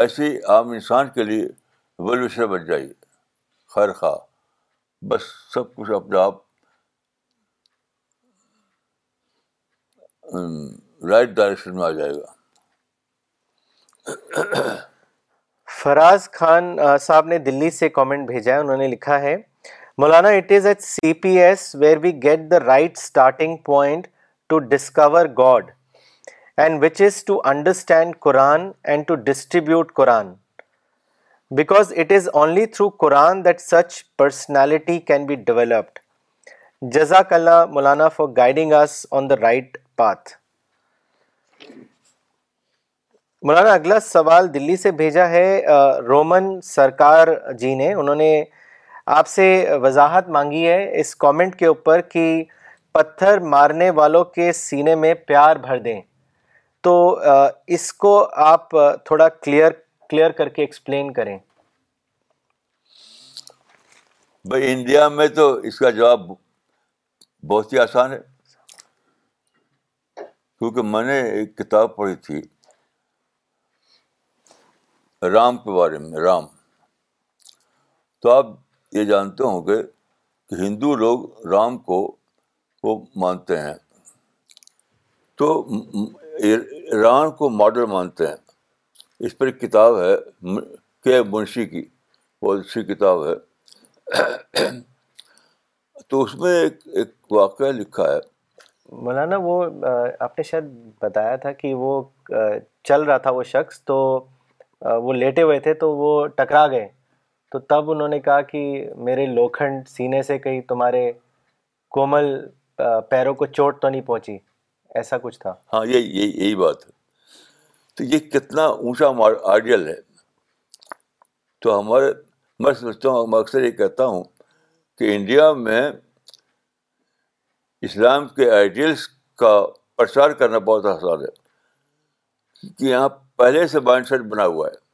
ایسے عام انسان کے لیے بن جائیے خیر خواہ بس سب کچھ اپنے آپ رائٹ ڈائریکشن میں آ جائے گا فراز خان صاحب نے دلی سے کامنٹ بھیجا ہے انہوں نے لکھا ہے Maulana it is at C P S where we get the right starting point to discover God and which is to understand Quran and to distribute Quran because it is only through Quran that such personality can be developed جزاک اللہ Maulana for guiding on the right path Maulana اگلا سوال دلی سے بھیجا ہے Roman سرکار جی نے انہوں نے آپ سے وضاحت مانگی ہے اس کامنٹ کے اوپر کہ پتھر مارنے والوں کے سینے میں پیار بھر دیں تو اس کو آپ تھوڑا کلیئر کلیئر کر کے ایکسپلین کریں بھائی انڈیا میں تو اس کا جواب بہت ہی آسان ہے کیونکہ میں نے ایک کتاب پڑھی تھی رام کے بارے میں رام تو آپ یہ جانتے ہوں گے کہ ہندو لوگ رام کو وہ مانتے ہیں تو رام کو ماڈل مانتے ہیں اس پر ایک کتاب ہے کے منشی کی بہت اچھی کتاب ہے تو اس میں ایک ایک واقعہ لکھا ہے مولانا وہ آپ نے شاید بتایا تھا کہ وہ چل رہا تھا وہ شخص تو وہ لیٹے ہوئے تھے تو وہ ٹکرا گئے تو تب انہوں نے کہا کہ میرے لوکھنڈ سینے سے کہیں تمہارے کومل پیروں کو چوٹ تو نہیں پہنچی ایسا کچھ تھا ہاں یہی یہی یہی بات ہے تو یہ کتنا اونچا آئیڈیل ہے تو ہمارے میں سمجھتا ہوں میں اکثر یہ کہتا ہوں کہ انڈیا میں اسلام کے آئیڈیلس کا پرچار کرنا بہت آسان ہے کہ یہاں پہلے سے مائنڈ سیٹ بنا ہوا ہے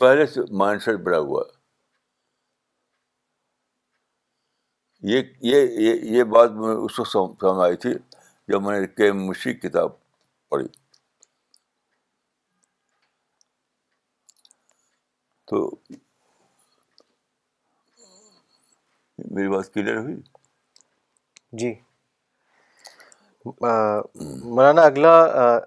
پہلے سے مائنڈ سیٹ بنا ہوا ہے یہ یہ بات اس وقت سامنے آئی تھی جب میں نے کے مشی کتاب پڑی تو میری بات کلیئر ہوئی جی مولانا اگلا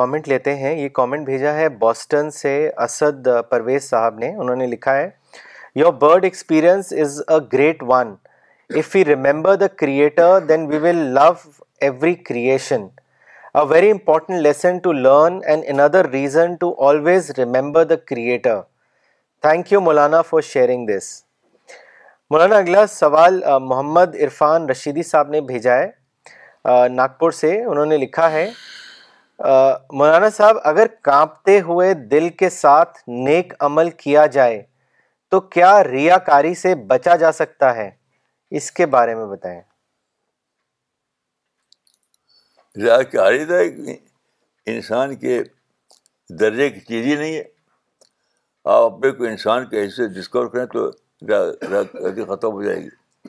کامنٹ لیتے ہیں یہ کامنٹ بھیجا ہے بوسٹن سے اسد پرویز صاحب نے انہوں نے لکھا ہے your bird experience is a great one if you remember the creator then we will love every creation a very important lesson to learn and another reason to always remember the creator thank you Maulana for sharing this Maulana اگلا سوال محمد عرفان رشیدی صاحب نے بھیجا ہے ناگپور سے انہوں نے لکھا ہے مولانا صاحب اگر کانپتے ہوئے دل کے ساتھ نیک عمل کیا جائے تو کیا ریا کاری سے بچا جا سکتا ہے اس کے بارے میں بتائیں کہ کاری تھا انسان کے درجے کی چیز ہی نہیں ہے آپ اپنے کو انسان کے حصے ڈسکور کریں تو ختم ہو جائے گی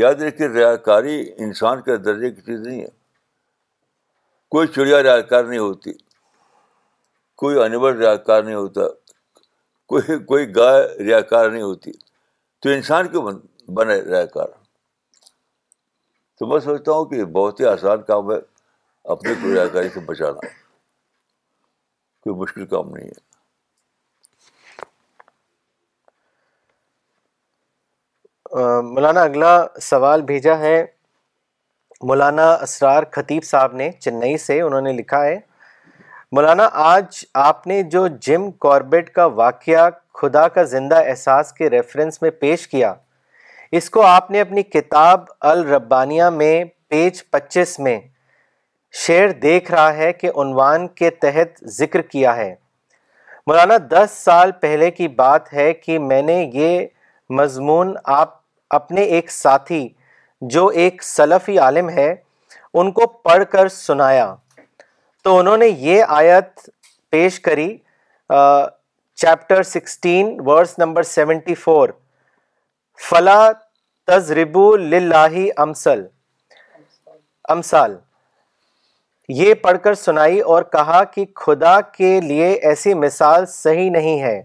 یاد رکھے ریا کاری انسان کے درجے کی چیز نہیں ہے کوئی چڑیا ریا کار نہیں ہوتی کوئی انور ریا کار نہیں ہوتا کوئی کوئی گائے ریا کار نہیں ہوتی تو انسان کیوں بنے ریا کار تو میں سوچتا ہوں کہ بہت ہی آسان کام ہے اپنے کو ریاکاری سے بچانا کوئی مشکل کام نہیں ہے مولانا اگلا سوال بھیجا ہے مولانا اسرار خطیب صاحب نے چنئی سے انہوں نے لکھا ہے مولانا آج آپ نے جو جم کاربیٹ کا واقعہ خدا کا زندہ احساس کے ریفرنس میں پیش کیا اس کو آپ نے اپنی کتاب الربانیہ میں پیج پچیس میں شعر دیکھ رہا ہے کہ عنوان کے تحت ذکر کیا ہے مولانا دس سال پہلے کی بات ہے کہ میں نے یہ مضمون آپ اپنے ایک ساتھی جو ایک سلفی عالم ہے ان کو پڑھ کر سنایا تو انہوں نے یہ آیت پیش کری chapter sixteen verse number seventy four فلا تجرب للہ امسل امسال یہ پڑھ کر سنائی اور کہا کہ خدا کے لیے ایسی مثال صحیح نہیں ہے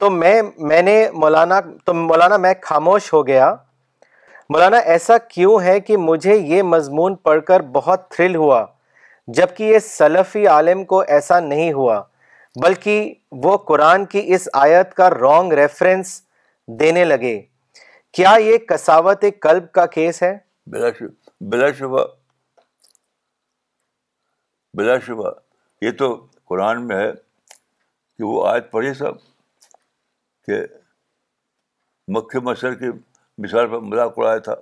تو میں میں نے مولانا تو مولانا میں خاموش ہو گیا مولانا ایسا کیوں ہے کہ مجھے یہ مضمون پڑھ کر بہت تھرل ہوا جب کہ یہ سلفی عالم کو ایسا نہیں ہوا بلکہ وہ قرآن کی اس آیت کا رانگ ریفرنس دینے لگے کیا یہ کساوت قلب کا کیس ہے بلا شبہ بلا شبہ بلا شبہ یہ تو قرآن میں ہے کہ وہ آیت پڑھی سب کہ مکھی مچھر کی مثال پر مذاق اڑایا تھا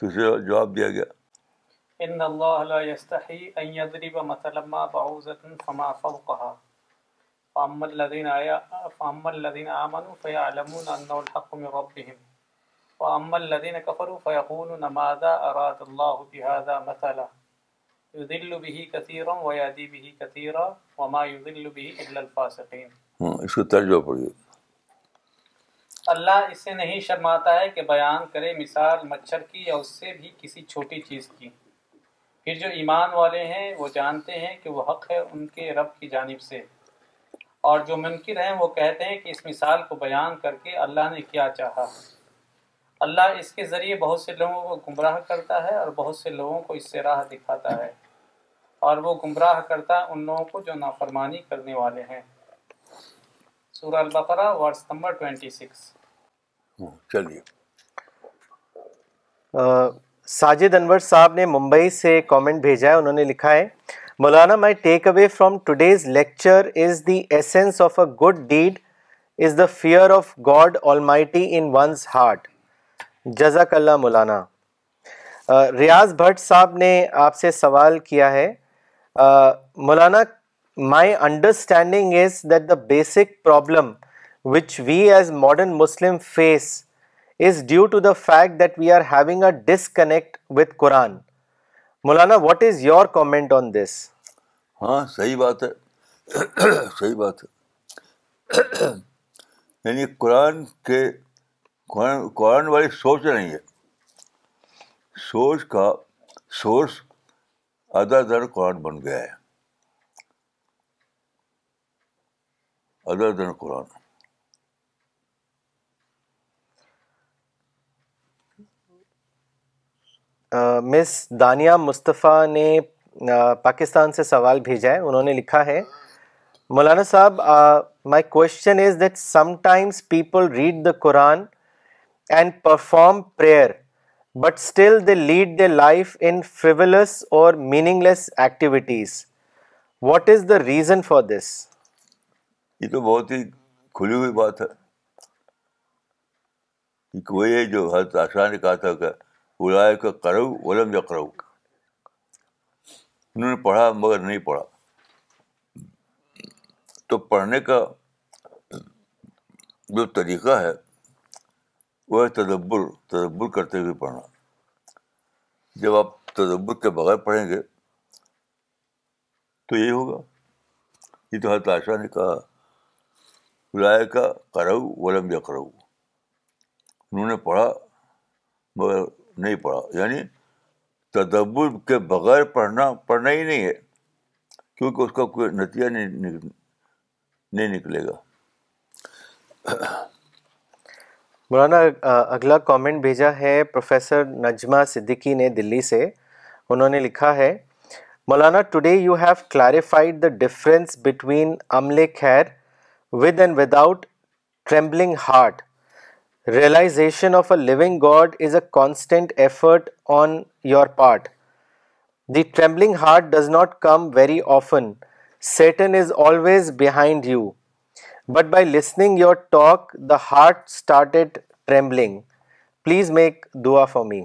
کسی جواب دیا گیا ان اللہ لا یستحی ان یضرب مثلا ما بعوزت فما فوقها کو ترجمہ پڑھیے اللہ اس سے نہیں شرماتا ہے کہ بیان کرے مثال مچھر کی یا اس سے بھی کسی چھوٹی چیز کی پھر جو ایمان والے ہیں وہ جانتے ہیں کہ وہ حق ہے ان کے رب کی جانب سے اور جو منکر ہیں وہ کہتے ہیں کہ اس مثال کو بیان کر کے اللہ نے کیا چاہا اللہ اس کے ذریعے بہت سے لوگوں کو گمراہ کرتا ہے اور بہت سے لوگوں کو اس سے راہ دکھاتا ہے اور وہ گمراہ کرتا ان لوگوں کو جو نافرمانی کرنے والے ہیں سورہ ورس نمبر ٹوینٹی سکس چلیے ساجد انور صاحب نے ممبئی سے کامنٹ بھیجا ہے انہوں نے لکھا ہے Maulana my takeaway from today's lecture is the essence of a good deed is the fear of God almighty in one's heart جزاک اللہ مولانا ریاض بھٹ صاحب نے آپ سے سوال کیا ہے Maulana my understanding is that the basic problem which we as modern Muslim face is due to the fact that we are having a disconnect with Quran Maulana what is your comment on this ہاں صحیح بات ہے صحیح بات ہے یعنی قرآن کے قرآن والی سوچ نہیں ہے سوچ کا سورس ادا در قرآن بن گیا ہے ادا در قرآن مس دانیہ مصطفیٰ نے پاکستان سے سوال بھیجا ہے انہوں نے لکھا ہے Maulana Sahab my question is that some people read the Quran and perform prayer but still they lead the life in frivolous or meaningless activities what is the reason for this یہ تو بہت ہی کھلی ہوئی بات ہے جو حضرت نے کہا تھا کہ لائے کا کرو ولم یا کرو انہوں نے پڑھا مگر نہیں پڑھا تو پڑھنے کا جو طریقہ ہے وہ ہے تدبر تدبر کرتے ہوئے پڑھنا جب آپ تدبر کے بغیر پڑھیں گے تو یہی ہوگا یہ تو عائشہ نے کہا کا کرو ولم یا کرو انہوں نے پڑھا مگر نہیں پڑھا یعنی تدبر کے بغیر پڑھنا پڑھنا ہی نہیں ہے کیونکہ اس کا کوئی نتیجہ نہیں نہیں نکلے گا مولانا اگلا کامنٹ بھیجا ہے پروفیسر نجمہ صدیقی نے دلی سے انہوں نے لکھا ہے Maulana today you have clarified the difference between prayer with and without trembling heart realization of a living God is a constant effort on your part the trembling heart does not come very often Satan is always behind you but by listening your talk the heart started at trembling please make dua for me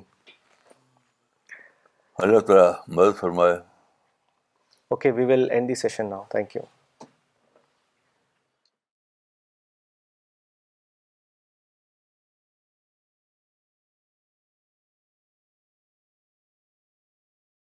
اللہ تعالیٰ مدد فرمائے okay we will end the session now thank you